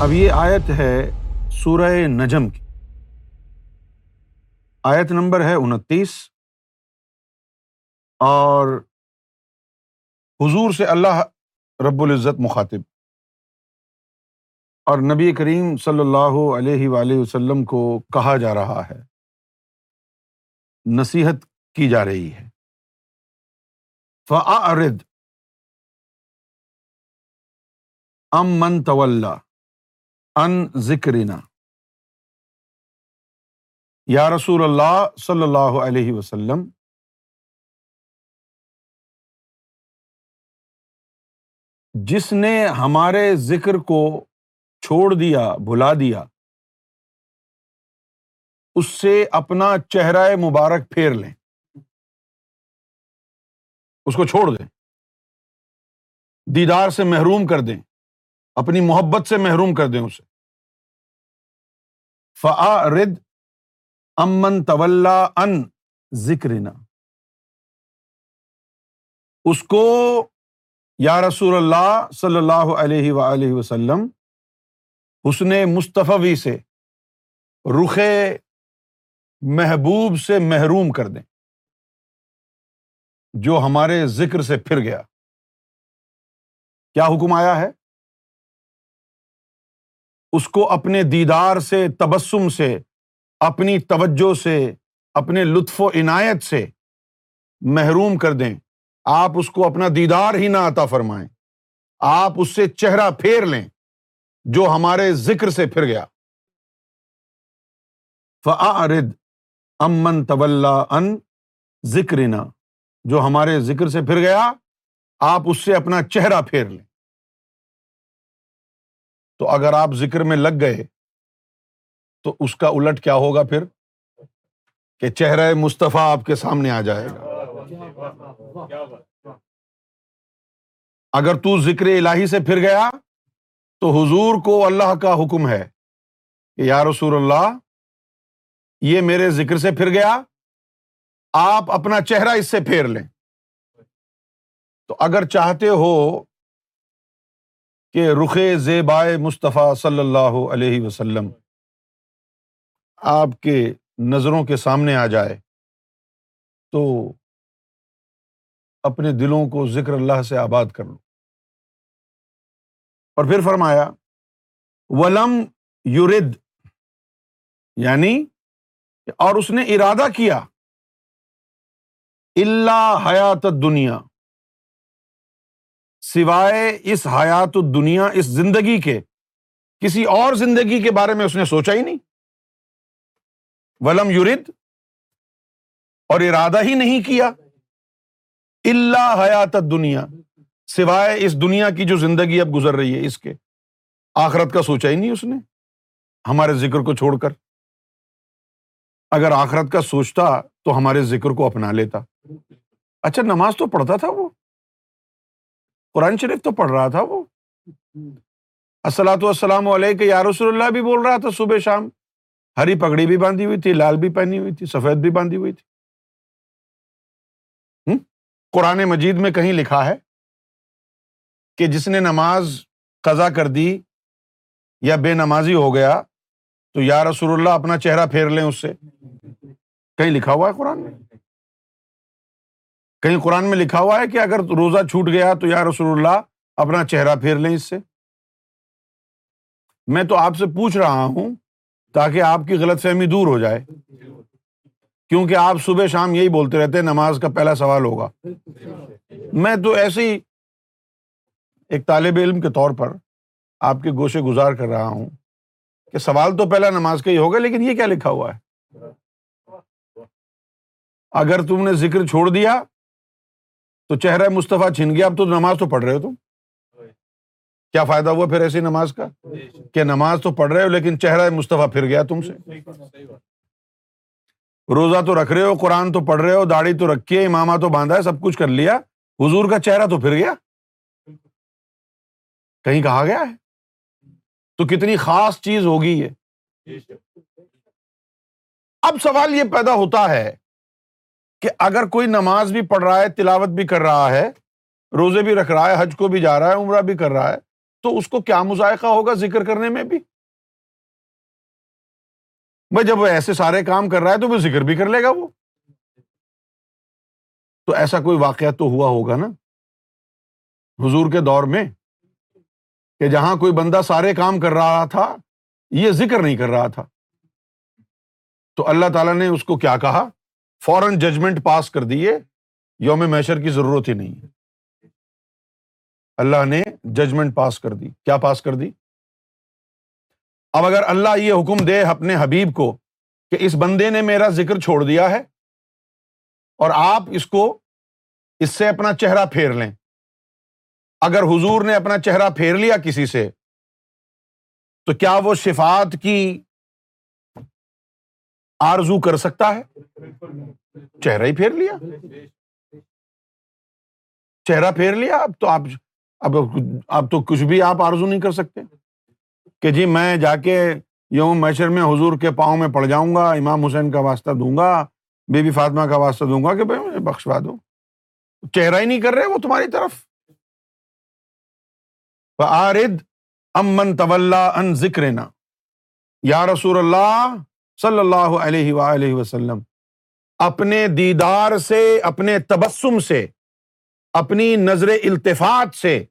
اب یہ آیت ہے سورہ نجم کی۔ آیت نمبر ہے انتیس۔ اور حضور سے اللہ رب العزت مخاطب۔ اور نبی کریم صلی اللہ علیہ وآلہ وسلم کو کہا جا رہا ہے۔ نصیحت کی جا رہی ہے۔ فعرد ام من طول ان ذکرنا۔ یا رسول اللہ صلی اللہ علیہ وسلم، جس نے ہمارے ذکر کو چھوڑ دیا، بھلا دیا، اس سے اپنا چہرہ مبارک پھیر لیں۔ اس کو چھوڑ دیں۔ دیدار سے محروم کر دیں۔ اپنی محبت سے محروم کر دیں اسے۔ فا رد امن طول ان ذکر اس کو یا رسول اللہ صلی اللہ علیہ و وسلم حسن مصطفی سے رخ محبوب سے محروم کر دیں، جو ہمارے ذکر سے پھر گیا۔ کیا حکم آیا ہے؟ اس کو اپنے دیدار سے، تبسم سے، اپنی توجہ سے، اپنے لطف و عنایت سے محروم کر دیں۔ آپ اس کو اپنا دیدار ہی نہ آتا فرمائیں۔ آپ اس سے چہرہ پھیر لیں، جو ہمارے ذکر سے پھر گیا۔ فعرد امن طول ان ذکر جو ہمارے ذکر سے پھر گیا، آپ اس سے اپنا چہرہ پھیر لیں۔ تو اگر آپ ذکر میں لگ گئے تو اس کا الٹ کیا ہوگا پھر؟ کہ چہرہ مصطفیٰ آپ کے سامنے آ جائے گا۔ اگر تو ذکر الہی سے پھر گیا تو حضور کو اللہ کا حکم ہے کہ یا رسول اللہ، یہ میرے ذکر سے پھر گیا، آپ اپنا چہرہ اس سے پھیر لیں۔ تو اگر چاہتے ہو کہ رخ زیبائے مصطفیٰ صلی اللہ علیہ وسلم آپ کے نظروں کے سامنے آ جائے، تو اپنے دلوں کو ذکر اللہ سے آباد کر لو۔ اور پھر فرمایا، ولم یورد یعنی اور اس نے ارادہ کیا اللہ حیات دنیا سوائے اس حیات دنیا اس زندگی کے، کسی اور زندگی کے بارے میں اس نے سوچا ہی نہیں۔ ولم یورد اور ارادہ ہی نہیں کیا۔ اللہ حیات دنیا سوائے اس دنیا کی جو زندگی اب گزر رہی ہے، اس کے۔ آخرت کا سوچا ہی نہیں اس نے۔ ہمارے ذکر کو چھوڑ کر۔ اگر آخرت کا سوچتا تو ہمارے ذکر کو اپنا لیتا۔ اچھا نماز تو پڑھتا تھا وہ؟ قرآن شریف تو پڑھ رہا تھا وہ۔ السلاۃ والسلام علیہ یا رسول اللہ بھی بول رہا تھا صبح شام۔ ہری پگڑی بھی باندھی ہوئی تھی، لال بھی پہنی ہوئی تھی، سفید بھی باندھی ہوئی تھی۔ قرآن مجید میں کہیں لکھا ہے کہ جس نے نماز قزا کر دی یا بے نمازی ہو گیا، تو یا رسول اللہ اپنا چہرہ پھیر لیں اس سے۔ کہیں لکھا ہوا ہے قرآن میں؟ کہیں قرآن میں لکھا ہوا ہے کہ اگر روزہ چھوٹ گیا تو یا رسول اللہ اپنا چہرہ پھیر لیں اس سے؟ میں تو آپ سے پوچھ رہا ہوں تاکہ آپ کی غلط فہمی دور ہو جائے۔ کیونکہ آپ صبح شام یہی بولتے رہتے نماز کا پہلا سوال ہوگا۔ میں تو ایسے ہی ایک طالب علم کے طور پر آپ کے گوشے گزار کر رہا ہوں کہ سوال تو پہلا نماز کا ہی ہوگا، لیکن یہ کیا لکھا ہوا ہے؟ اگر تم نے ذکر چھوڑ دیا تو چہرہ مصطفیٰ چھن گیا اب تو نماز تو پڑھ رہے ہو تم؟ کیا فائدہ ہوا پھر ایسی نماز کا؟ کہ نماز تو پڑھ رہے ہو لیکن چہرہ مصطفیٰ پھر گیا تم سے؟ روزہ تو رکھ رہے ہو قرآن تو پڑھ رہے ہو داڑھی تو رکھی ہے امامہ تو باندھا ہے سب کچھ کر لیا۔ حضور کا چہرہ تو پھر گیا؟ کہیں کہا گیا ہے؟ تو کتنی خاص چیز ہوگی یہ۔ اب سوال یہ پیدا ہوتا ہے کہ اگر کوئی نماز بھی پڑھ رہا ہے، تلاوت بھی کر رہا ہے، روزے بھی رکھ رہا ہے، حج کو بھی جا رہا ہے، عمرہ بھی کر رہا ہے، تو اس کو کیا مذائقہ ہوگا ذکر کرنے میں بھی؟ بھائی جب وہ ایسے سارے کام کر رہا ہے تو وہ ذکر بھی کر لے گا وہ۔ تو ایسا کوئی واقعہ تو ہوا ہوگا نا حضور کے دور میں کہ جہاں کوئی بندہ سارے کام کر رہا تھا، یہ ذکر نہیں کر رہا تھا۔ تو اللہ تعالیٰ نے اس کو کیا کہا؟ فوراً ججمنٹ پاس کر دیے یوم میشر کی ضرورت ہی نہیں اللہ نے ججمنٹ پاس کر دی۔ کیا پاس کر دی؟ اب اگر اللہ یہ حکم دے اپنے حبیب کو کہ اس بندے نے میرا ذکر چھوڑ دیا ہے اور آپ اس کو اس سے اپنا چہرہ پھیر لیں۔ اگر حضور نے اپنا چہرہ پھیر لیا کسی سے، تو کیا وہ شفات کی آرزو کر سکتا ہے؟ چہرہ ہی پھیر لیا۔ چہرہ پھیر لیا۔ اب تو آپ اب اب تو کچھ بھی آپ آرزو نہیں کر سکتے۔ کہ جی میں جا کے یوم میشر میں حضور کے پاؤں میں پڑ جاؤں گا، امام حسین کا واسطہ دوں گا بی بی فاطمہ کا واسطہ دوں گا کہ بھائی مجھے بخشوا دو۔ چہرہ ہی نہیں کر رہے وہ تمہاری طرف۔ آرد امن طول ان ذکر یا رسول اللہ صلی اللہ علیہ وسلم، اپنے دیدار سے، اپنے تبسم سے، اپنی نظر التفاط سے،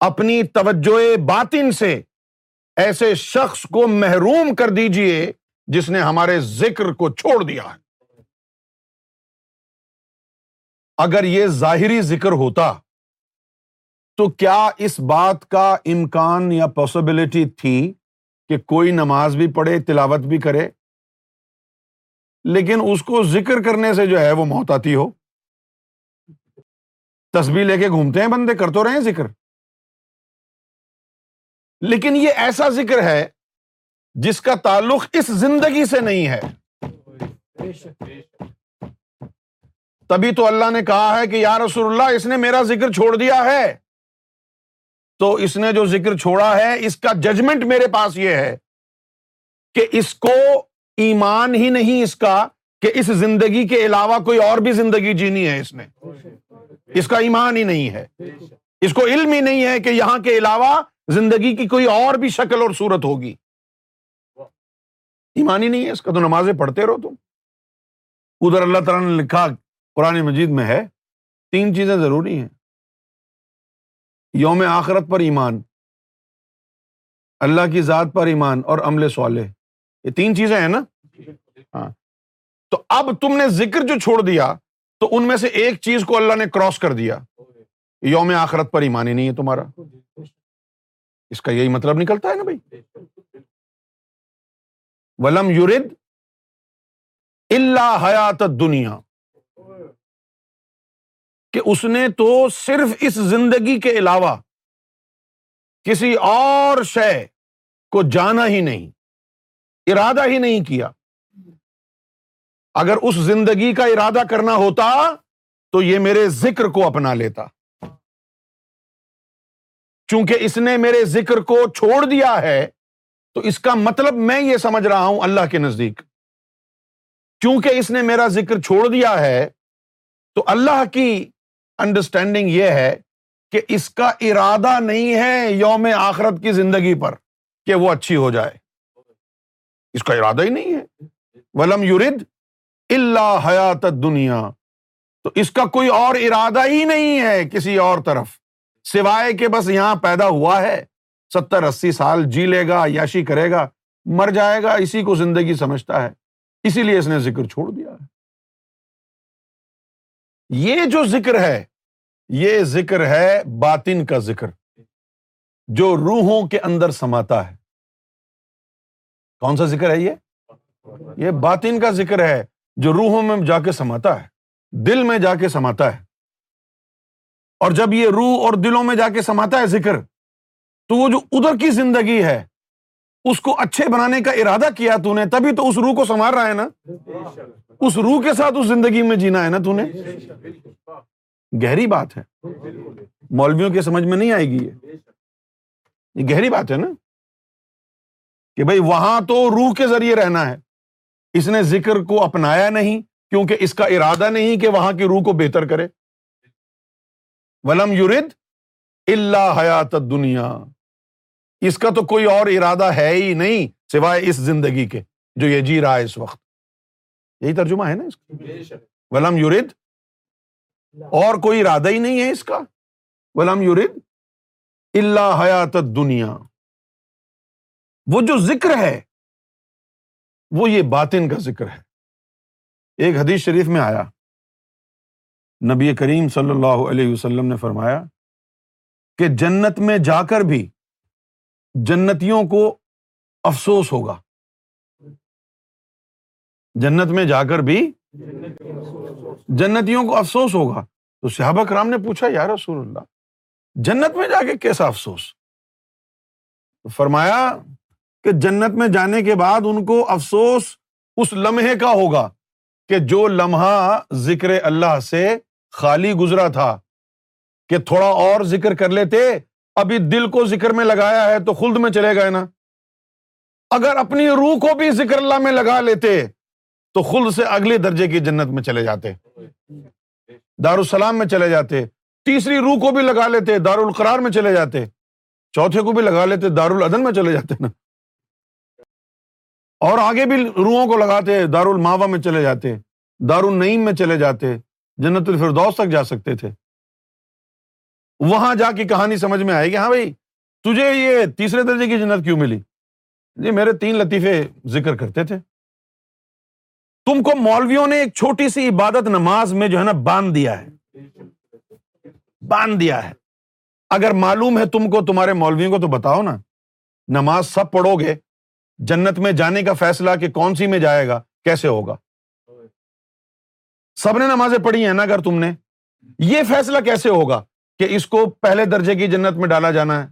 اپنی توجہ باطن سے ایسے شخص کو محروم کر دیجیے جس نے ہمارے ذکر کو چھوڑ دیا ہے۔ اگر یہ ظاہری ذکر ہوتا، تو کیا اس بات کا امکان یا پاسبلٹی تھی کہ کوئی نماز بھی پڑھے، تلاوت بھی کرے؟ لیکن اس کو ذکر کرنے سے جو ہے وہ موت آتی ہو۔ تصویر لے کے گھومتے ہیں بندے، کر تو رہے ہیں ذکر۔ لیکن یہ ایسا ذکر ہے جس کا تعلق اس زندگی سے نہیں ہے۔ تبھی تو اللہ نے کہا ہے کہ یا رسول اللہ، اس نے میرا ذکر چھوڑ دیا ہے۔ تو اس نے جو ذکر چھوڑا ہے، اس کا ججمنٹ میرے پاس یہ ہے کہ اس کو ایمان ہی نہیں اس کا کہ اس زندگی کے علاوہ کوئی اور بھی زندگی جینی ہے اس نے۔ اس کا ایمان ہی نہیں ہے۔ اس کو علم ہی نہیں ہے کہ یہاں کے علاوہ زندگی کی کوئی اور بھی شکل اور صورت ہوگی۔ ایمان ہی نہیں ہے اس کا تو نمازیں پڑھتے رہو تم۔ ادھر اللہ تعالیٰ نے لکھا قرآن مجید میں ہے، تین چیزیں ضروری ہیں۔ یوم آخرت پر ایمان، اللہ کی ذات پر ایمان اور عمل صالح۔ یہ تین چیزیں ہیں نا؟ ہاں۔ تو اب تم نے ذکر جو چھوڑ دیا، تو ان میں سے ایک چیز کو اللہ نے کراس کر دیا۔ یوم آخرت پر ایمان ہی نہیں ہے تمہارا۔ اس کا یہی مطلب نکلتا ہے نا بھائی؟ ولم یورد اللہ حیات دنیا کہ اس نے تو صرف اس زندگی کے علاوہ کسی اور شے کو جانا ہی نہیں۔ ارادہ ہی نہیں کیا۔ اگر اس زندگی کا ارادہ کرنا ہوتا تو یہ میرے ذکر کو اپنا لیتا۔ چونکہ اس نے میرے ذکر کو چھوڑ دیا ہے، تو اس کا مطلب میں یہ سمجھ رہا ہوں اللہ کے نزدیک۔ کیونکہ اس نے میرا ذکر چھوڑ دیا ہے، تو اللہ کی انڈرسٹینڈنگ یہ ہے کہ اس کا ارادہ نہیں ہے یوم آخرت کی زندگی پر کہ وہ اچھی ہو جائے۔ اس کا ارادہ ہی نہیں ہے۔ ولم یورد اللہ حیات دنیا تو اس کا کوئی اور ارادہ ہی نہیں ہے کسی اور طرف۔ سوائے کہ بس یہاں پیدا ہوا ہے۔ ستر اسی سال جی لے گا یاشی کرے گا، مر جائے گا، اسی کو زندگی سمجھتا ہے۔ اسی لیے اس نے ذکر چھوڑ دیا ہے۔ یہ جو ذکر ہے، یہ ذکر ہے باطن کا ذکر۔ جو روحوں کے اندر سماتا ہے۔ کون سا ذکر ہے یہ؟ یہ باطن کا ذکر ہے جو روحوں میں جا کے سماتا ہے، دل میں جا کے سماتا ہے۔ اور جب یہ روح اور دلوں میں جا کے سماتا ہے ذکر، تو وہ جو ادھر کی زندگی ہے، اس کو اچھے بنانے کا ارادہ کیا تو نے، تبھی تو اس روح کو سنوار رہا ہے نا۔ اس روح کے ساتھ اس زندگی میں جینا ہے نا تو نے۔ گہری بات ہے۔ مولویوں کی سمجھ میں نہیں آئے گی یہ گہری بات ہے نا۔ کہ بھائی وہاں تو روح کے ذریعے رہنا ہے۔ اس نے ذکر کو اپنایا نہیں کیونکہ اس کا ارادہ نہیں کہ وہاں کی روح کو بہتر کرے۔ ولم یورد اللہ حیات دنیا اس کا تو کوئی اور ارادہ ہے ہی نہیں سوائے اس زندگی کے جو یہ جی رہا ہے اس وقت۔ یہی ترجمہ ہے نا اس کا؟ ولم یورد اور کوئی ارادہ ہی نہیں ہے اس کا۔ ولم یورد اللہ حیات دنیا وہ جو ذکر ہے، وہ یہ باطن کا ذکر ہے۔ ایک حدیث شریف میں آیا۔ نبی کریم صلی اللہ علیہ وسلم نے فرمایا کہ جنت میں جا کر بھی جنتیوں کو افسوس ہوگا۔ جنت میں جا کر بھی جنتیوں کو افسوس ہوگا۔ تو صحابہ کرام نے پوچھا، یا رسول اللہ، جنت میں جا کے کیسا افسوس؟ فرمایا کہ جنت میں جانے کے بعد ان کو افسوس اس لمحے کا ہوگا کہ جو لمحہ ذکر اللہ سے خالی گزرا تھا، کہ تھوڑا اور ذکر کر لیتے، ابھی دل کو ذکر میں لگایا ہے تو خلد میں چلے گئے نا۔ اگر اپنی روح کو بھی ذکر اللہ میں لگا لیتے تو خلد سے اگلے درجے کی جنت میں چلے جاتے، دارالسلام میں چلے جاتے، تیسری روح کو بھی لگا لیتے دار القرار میں چلے جاتے، چوتھے کو بھی لگا لیتے دار العدن میں چلے جاتے نا۔ اور آگے بھی روحوں کو لگاتے دار الماوا میں چلے جاتے دار النعیم میں چلے جاتے، جنت الفردوس تک جا سکتے تھے۔ وہاں جا کی کہانی سمجھ میں آئے گی ہاں بھائی، تجھے یہ تیسرے درجے کی جنت کیوں ملی؟ جی میرے تین لطیفے ذکر کرتے تھے۔ تم کو مولویوں نے ایک چھوٹی سی عبادت نماز میں جو ہے نا باندھ دیا ہے۔ باندھ دیا ہے۔ اگر معلوم ہے تم کو، تمہارے مولویوں کو تو بتاؤ نا۔ نماز سب پڑھو گے۔ جنت میں جانے کا فیصلہ کہ کون سی میں جائے گا، کیسے ہوگا؟ سب نے نمازیں پڑھی ہیں نا اگر تم نے؟ یہ فیصلہ کیسے ہوگا کہ اس کو پہلے درجے کی جنت میں ڈالا جانا ہے،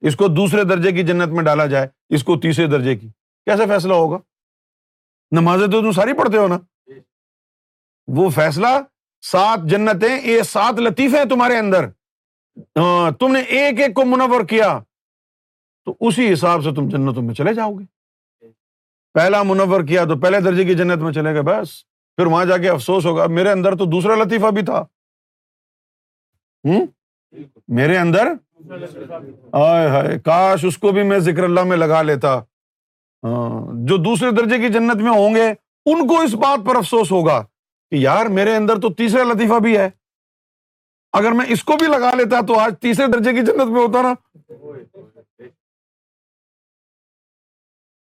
اس کو دوسرے درجے کی جنت میں ڈالا جائے، اس کو تیسرے درجے کی؟ کیسے فیصلہ ہوگا؟ نمازیں تو تم ساری پڑھتے ہو نا؟ وہ فیصلہ سات جنتیں یہ سات لطیفے ہیں تمہارے اندر۔ ہاں، تم نے ایک ایک کو منور کیا، تو اسی حساب سے تم جنتوں میں چلے جاؤ گے۔ پہلا منور کیا تو پہلے درجے کی جنت میں چلے گئے، بس۔ پھر وہاں جا کے افسوس ہوگا۔ میرے اندر تو دوسرا لطیفہ بھی تھا۔ میرے اندر؟ آئے ہائے، کاش اس کو بھی میں ذکر اللہ میں لگا لیتا۔ ہاں، جو دوسرے درجے کی جنت میں ہوں گے، ان کو اس بات پر افسوس ہوگا کہ یار میرے اندر تو تیسرا لطیفہ بھی ہے۔ اگر میں اس کو بھی لگا لیتا تو آج تیسرے درجے کی جنت میں ہوتا نا۔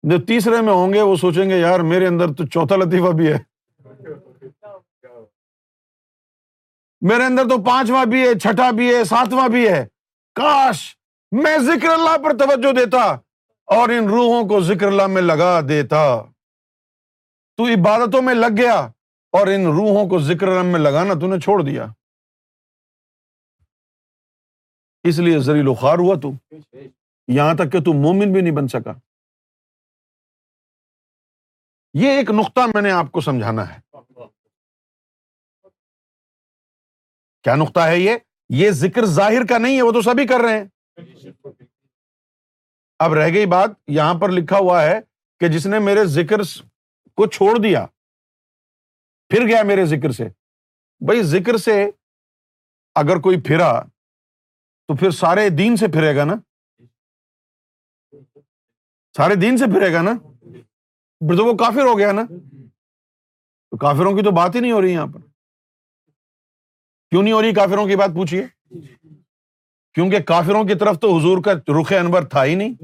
جو تیسرے میں ہوں گے وہ سوچیں گے، یار میرے اندر تو چوتھا لطیفہ بھی ہے۔ میرے اندر تو پانچواں بھی ہے، چھٹا بھی ہے، ساتواں بھی ہے۔ کاش میں ذکر اللہ پر توجہ دیتا اور ان روحوں کو ذکر اللہ میں لگا دیتا۔ تو عبادتوں میں لگ گیا اور ان روحوں کو ذکر اللہ میں لگانا تو نے چھوڑ دیا۔ اس لیے زریل و خوار ہوا تو۔ یہاں تک کہ تم مومن بھی نہیں بن سکا۔ یہ ایک نقطہ میں نے آپ کو سمجھانا ہے۔ کیا نقطہ ہے یہ؟ یہ ذکر ظاہر کا نہیں ہے، وہ تو سبھی کر رہے ہیں۔ اب رہ گئی بات، یہاں پر لکھا ہوا ہے کہ جس نے میرے ذکر کو چھوڑ دیا، پھر گیا میرے ذکر سے۔ بھائی، ذکر سے اگر کوئی پھرا تو پھر سارے دین سے پھرے گا نا؟ سارے دین سے پھرے گا نا؟ پھر تو وہ کافر ہو گیا نا۔ تو کافروں کی تو بات ہی نہیں ہو رہی یہاں پر۔ کیوں نہیں ہو رہی کافروں کی بات پوچھیے؟ کیونکہ کافروں کی طرف تو حضور کا رخ انور تھا ہی نہیں۔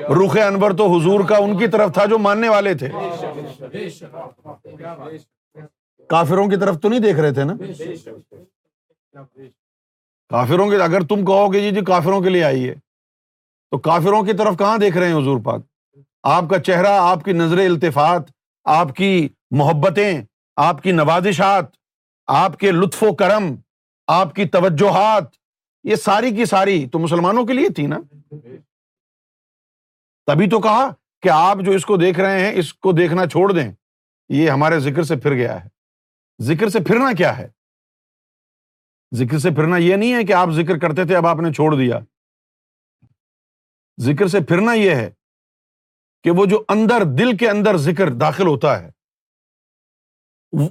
رخ انور تو حضور کا ان کی طرف تھا جو ماننے والے تھے۔ کافروں کی طرف تو نہیں دیکھ رہے تھے نا۔ کافروں کے اگر تم کہو گے جی جی کافروں کے لیے آئیے تو کافروں کی طرف کہاں دیکھ رہے ہیں حضور پاک؟ آپ کا چہرہ، آپ کی نظر التفات، آپ کی محبتیں، آپ کی نوازشات، آپ کے لطف و کرم، آپ کی توجہات، یہ ساری کی ساری تو مسلمانوں کے لیے تھی نا؟ تبھی تو کہا کہ آپ جو اس کو دیکھ رہے ہیں، اس کو دیکھنا چھوڑ دیں۔ یہ ہمارے ذکر سے پھر گیا ہے۔ ذکر سے پھرنا کیا ہے؟ ذکر سے پھرنا یہ نہیں ہے کہ آپ ذکر کرتے تھے، اب آپ نے چھوڑ دیا۔ ذکر سے پھرنا یہ ہے کہ وہ جو اندر دل کے اندر ذکر داخل ہوتا ہے،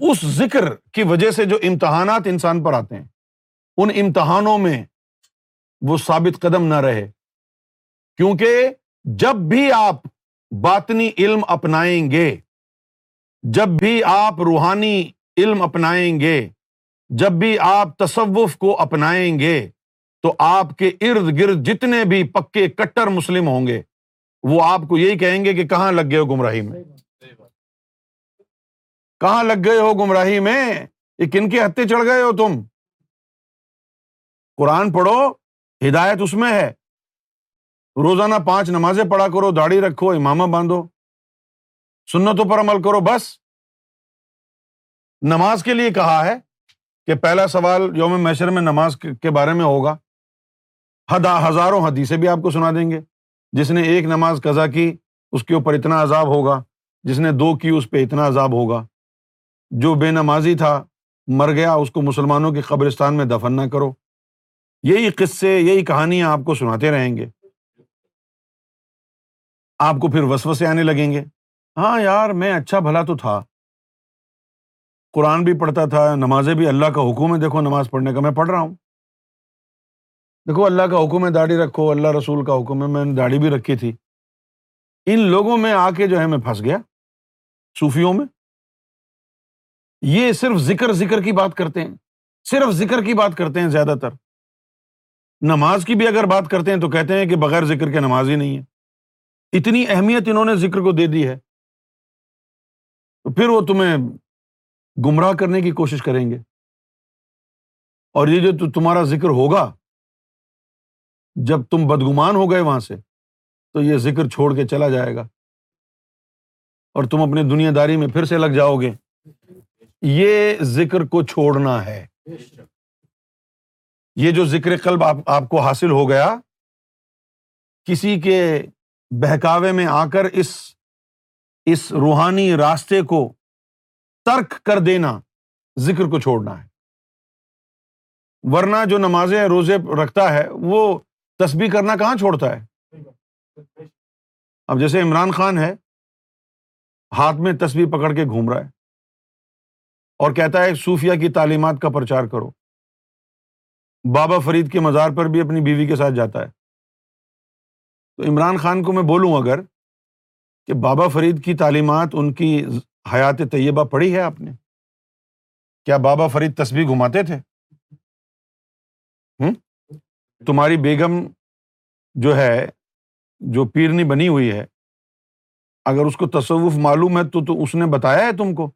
اس ذکر کی وجہ سے جو امتحانات انسان پر آتے ہیں، ان امتحانوں میں وہ ثابت قدم نہ رہے۔ کیونکہ جب بھی آپ باطنی علم اپنائیں گے، جب بھی آپ روحانی علم اپنائیں گے، جب بھی آپ تصوف کو اپنائیں گے، تو آپ کے ارد گرد جتنے بھی پکے کٹر مسلم ہوں گے وہ آپ کو یہی کہیں گے کہ کہاں لگ گئے ہو گمراہی میں؟ کہاں لگ گئے ہو گمراہی میں یہ کن کے ہتھے چڑھ گئے ہو تم؟ قرآن پڑھو، ہدایت اس میں ہے۔ روزانہ پانچ نمازیں پڑھا کرو، داڑھی رکھو، امامہ باندھو، سنتوں پر عمل کرو، بس۔ نماز کے لیے کہا ہے کہ پہلا سوال یوم میشر میں نماز کے بارے میں ہوگا۔ ہدا ہزاروں حدیثیں بھی آپ کو سنا دیں گے۔ جس نے ایک نماز قزا کی، اس کے اوپر اتنا عذاب ہوگا، جس نے دو کی، اس پہ اتنا عذاب ہوگا۔ جو بے نمازی تھا، مر گیا، اس کو مسلمانوں کی قبرستان میں دفن نہ کرو۔ یہی قصے، یہی کہانیاں آپ کو سناتے رہیں گے۔ آپ کو پھر وسو سے آنے لگیں گے۔ ہاں یار، میں اچھا بھلا تو تھا۔ قرآن بھی پڑھتا تھا، نمازیں بھی اللہ کا حکم ہے۔ دیکھو، نماز پڑھنے کا میں پڑھ رہا ہوں۔ دیکھو، اللہ کا حکم ہے داڑھی رکھو، اللہ رسول کا حکم ہے، میں نے داڑھی بھی رکھی تھی۔ ان لوگوں میں آ کے جو ہے، میں پھنس گیا۔ صوفیوں میں۔ یہ صرف ذکر ذکر کی بات کرتے ہیں۔ صرف ذکر کی بات کرتے ہیں زیادہ تر۔ نماز کی بھی اگر بات کرتے ہیں تو کہتے ہیں کہ بغیر ذکر کے نماز ہی نہیں ہے۔ اتنی اہمیت انہوں نے ذکر کو دے دی ہے۔ تو پھر وہ تمہیں گمراہ کرنے کی کوشش کریں گے۔ اور یہ جو تمہارا ذکر ہوگا جب تم بدگمان ہو گئے وہاں سے، تو یہ ذکر چھوڑ کے چلا جائے گا۔ اور تم اپنی دنیا داری میں پھر سے لگ جاؤ گے۔ یہ ذکر کو چھوڑنا ہے۔ یہ جو ذکر قلب آپ آپ کو حاصل ہو گیا، کسی کے بہکاوے میں آ کر اس اس روحانی راستے کو ترک کر دینا ذکر کو چھوڑنا ہے۔ ورنہ جو نمازیں، روزے رکھتا ہے، وہ تصبیح کرنا کہاں چھوڑتا ہے؟ اب جیسے عمران خان ہے، ہاتھ میں تصویر پکڑ کے گھوم رہا ہے اور کہتا ہے صوفیہ کی تعلیمات کا پرچار کرو۔ بابا فرید کے مزار پر بھی اپنی بیوی کے ساتھ جاتا ہے۔ تو عمران خان کو میں بولوں اگر کہ بابا فرید کی تعلیمات، ان کی حیات طیبہ پڑھی ہے آپ نے؟ کیا بابا فرید تصویر گھماتے تھے؟ تمہاری بیگم جو ہے، جو پیرنی بنی ہوئی ہے، اگر اس کو تصوف معلوم ہے تو تو اس نے بتایا ہے تم کو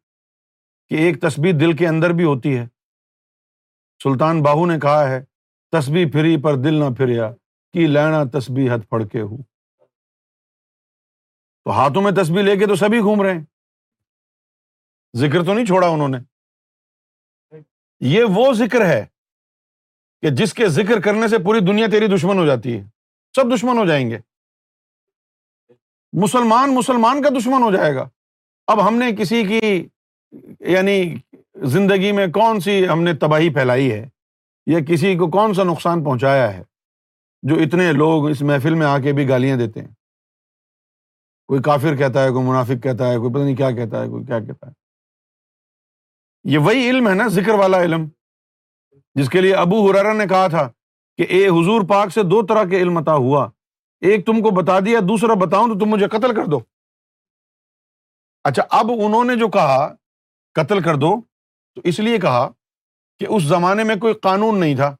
کہ ایک تصویر دل کے اندر بھی ہوتی ہے۔ سلطان باہو نے کہا ہے تصبیح پھری پر دل نہ پھریا، کی لینا تسبیح ہتھ پڑ کے ہو تو ہاتھوں میں تصویر لے کے تو سبھی گھوم رہے ہیں۔ ذکر تو نہیں چھوڑا انہوں نے۔ یہ وہ ذکر ہے کہ جس کے ذکر کرنے سے پوری دنیا تیری دشمن ہو جاتی ہے، سب دشمن ہو جائیں گے۔ مسلمان مسلمان کا دشمن ہو جائے گا۔ اب ہم نے کسی کی یعنی زندگی میں کون سی ہم نے تباہی پھیلائی ہے، یا کسی کو کون سا نقصان پہنچایا ہے، جو اتنے لوگ اس محفل میں آ کے بھی گالیاں دیتے ہیں۔ کوئی کافر کہتا ہے، کوئی منافق کہتا ہے، کوئی پتہ نہیں کیا کہتا ہے، کوئی کیا کہتا ہے۔ یہ وہی علم ہے نا، ذکر والا علم۔ جس کے لیے ابو حرارا نے کہا تھا کہ اے حضور پاک سے دو طرح کے علم عطا ہوا۔ ایک تم کو بتا دیا، دوسرا بتاؤں تو تم مجھے قتل کر دو۔ اچھا اب انہوں نے جو کہا، قتل کر دو، تو اس لیے کہا کہ اس زمانے میں کوئی قانون نہیں تھا۔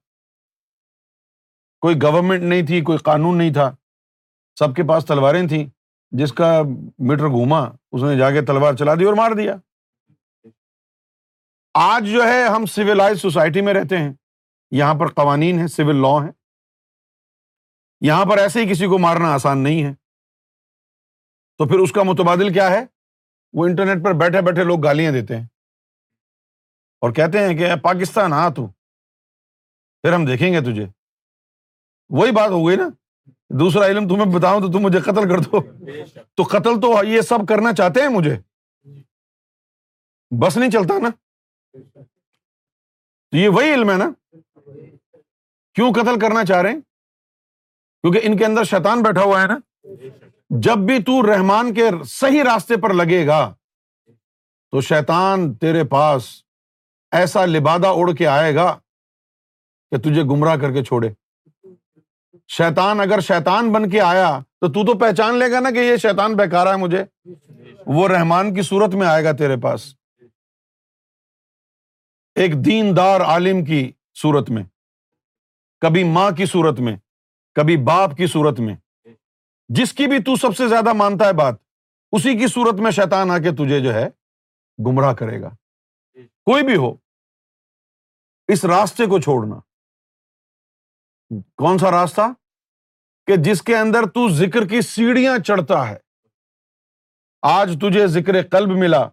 کوئی گورنمنٹ نہیں تھی، کوئی قانون نہیں تھا۔ سب کے پاس تلواریں تھیں۔ جس کا میٹر گھوما، اس نے جا کے تلوار چلا دی اور مار دیا۔ آج جو ہے ہم سویلائز سوسائٹی میں رہتے ہیں۔ یہاں پر قوانین ہے سول لا ہے یہاں پر ایسے ہی کسی کو مارنا آسان نہیں ہے۔ تو پھر اس کا متبادل کیا ہے؟ وہ انٹرنیٹ پر بیٹھے بیٹھے لوگ گالیاں دیتے ہیں۔ اور کہتے ہیں کہ پاکستان، آ تو۔ پھر ہم دیکھیں گے تجھے۔ وہی بات ہو گئی نا۔ دوسرا علم تمہیں بتاؤں تو تم مجھے قتل کر دو۔ تو قتل تو یہ سب کرنا چاہتے ہیں مجھے۔ بس نہیں چلتا نا۔ تو یہ وہی علم ہے نا؟ کیوں قتل کرنا چاہ رہے ہیں؟ کیونکہ ان کے اندر شیطان بیٹھا ہوا ہے نا؟ جب بھی تو رحمان کے صحیح راستے پر لگے گا، تو شیطان تیرے پاس ایسا لبادہ اڑ کے آئے گا کہ تجھے گمراہ کر کے چھوڑے۔ شیطان اگر شیطان بن کے آیا، تو تو تو پہچان لے گا نا کہ یہ شیطان بہکارا ہے مجھے۔ وہ رحمان کی صورت میں آئے گا تیرے پاس۔ ایک دین دار عالم کی صورت میں، کبھی ماں کی صورت میں، کبھی باپ کی صورت میں۔ جس کی بھی تو سب سے زیادہ مانتا ہے بات، اسی کی صورت میں شیطان آ کے تجھے جو ہے گمراہ کرے گا۔ کوئی بھی ہو، اس راستے کو چھوڑنا۔ کون سا راستہ؟ کہ جس کے اندر تو ذکر کی سیڑھیاں چڑھتا ہے۔ آج تجھے ذکر قلب ملا،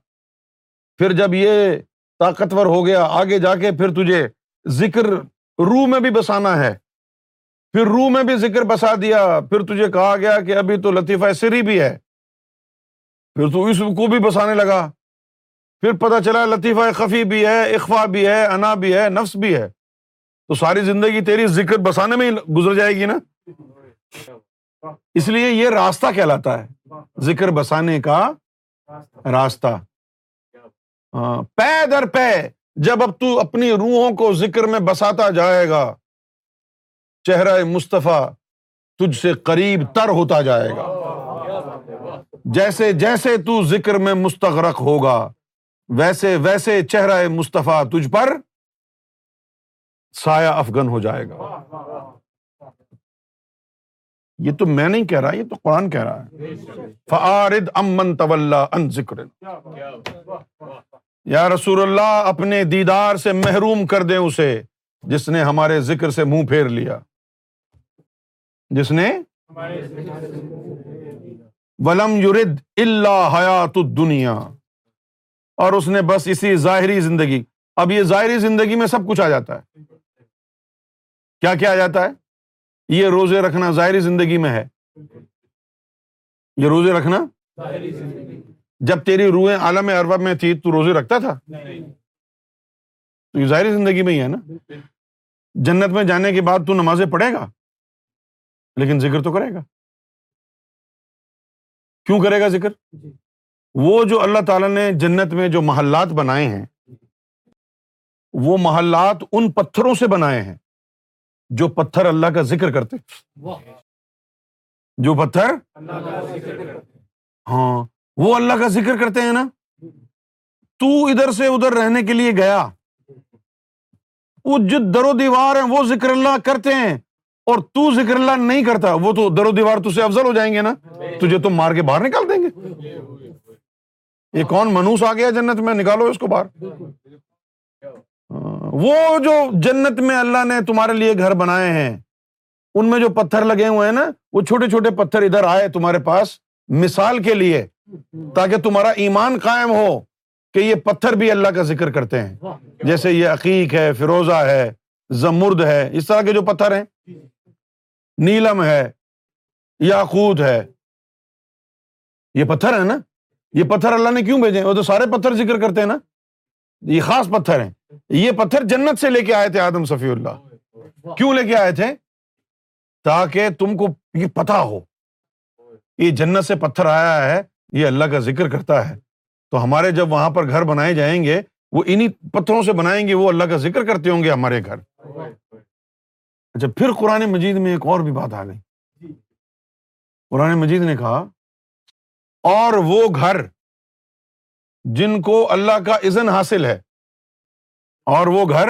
پھر جب یہ طاقتور ہو گیا، آگے جا کے پھر تجھے ذکر روح میں بھی بسانا ہے۔ پھر روح میں بھی ذکر بسا دیا، پھر تجھے کہا گیا کہ ابھی تو لطیفہ سری بھی ہے۔ پھر تو اس کو بھی بسانے لگا۔ پھر پتا چلا لطیفہ خفی بھی ہے اخوا بھی ہے، انا بھی ہے، نفس بھی ہے۔ تو ساری زندگی تیری ذکر بسانے میں ہی گزر جائے گی نا؟ اس لیے یہ راستہ کہلاتا ہے، ذکر بسانے کا راستہ۔ ہاں، پے در پے، جب اب تو اپنی روحوں کو ذکر میں بساتا جائے گا، چہرہ مصطفیٰ تجھ سے قریب تر ہوتا جائے گا۔ جیسے جیسے تو ذکر میں مستغرق ہوگا، ویسے ویسے چہرہ مصطفیٰ تجھ پر سایہ افغن ہو جائے گا۔ یہ تو میں نہیں کہہ رہا، یہ تو قرآن کہہ رہا ہے۔ فعارد امن طول ان ذکر یا رسول اللہ، اپنے دیدار سے محروم کر دیں اسے، جس نے ہمارے ذکر سے منہ پھیر لیا۔ جس نے؟ ولم یورد اللہ حیات دنیا اور اس نے بس اسی ظاہری زندگی۔ اب یہ ظاہری زندگی میں سب کچھ آ جاتا ہے۔ کیا کیا آ جاتا ہے؟ یہ روزے رکھنا ظاہری زندگی میں ہے۔ یہ روزے رکھنا؟ زندگی۔ جب تیری روحیں عالم ارب میں تھی تو روزے رکھتا تھا؟ تو یہ ظاہری زندگی میں ہی ہے نا؟ جنت میں جانے کے بعد تو نمازیں پڑھے گا لیکن ذکر تو کرے گا۔ کیوں کرے گا ذکر؟ وہ جو اللہ تعالیٰ نے جنت میں جو محلات بنائے ہیں وہ محلات ان پتھروں سے بنائے ہیں جو پتھر اللہ کا ذکر کرتے۔ جو پتھر ہاں۔ وہ اللہ کا ذکر کرتے ہیں نا؟ تو ادھر سے ادھر رہنے کے لیے گیا۔ وہ جو در و دیوار ہیں، وہ ذکر اللہ کرتے ہیں۔ اور تو ذکر اللہ نہیں کرتا، وہ تو در و دیوار تجھ سے افضل ہو جائیں گے نا؟ تجھے تم مار کے باہر نکال دیں گے۔ یہ کون منوس آ گیا جنت میں؟ نکالو اس کو باہر۔ ہاں، وہ جو جنت میں اللہ نے تمہارے لیے گھر بنائے ہیں، ان میں جو پتھر لگے ہوئے ہیں نا، وہ چھوٹے چھوٹے پتھر ادھر آئے تمہارے پاس مثال کے لیے۔ تاکہ تمہارا ایمان قائم ہو کہ یہ پتھر بھی اللہ کا ذکر کرتے ہیں۔ جیسے یہ عقیق ہے فروزہ ہے، زمرد ہے، اس طرح کے جو پتھر ہیں۔ نیلم ہے یا خود ہے۔ یہ پتھر ہے نا؟ یہ پتھر اللہ نے کیوں بھیجے وہ تو سارے پتھر ذکر کرتے ہیں نا۔ یہ خاص پتھر ہیں۔ یہ پتھر جنت سے لے کے آئے تھے آدم صفی اللہ۔ کیوں لے کے آئے تھے؟ تاکہ تم کو یہ پتا ہو۔ یہ جنت سے پتھر آیا ہے یہ اللہ کا ذکر کرتا ہے تو ہمارے جب وہاں پر گھر بنائے جائیں گے وہ انہیں پتھروں سے بنائیں گے وہ اللہ کا ذکر کرتے ہوں گے ہمارے گھر۔ اچھا پھر قرآن مجید میں ایک اور بھی بات آ گئی۔ قرآن مجید نے کہا اور وہ گھر جن کو اللہ کا عزن حاصل ہے اور وہ گھر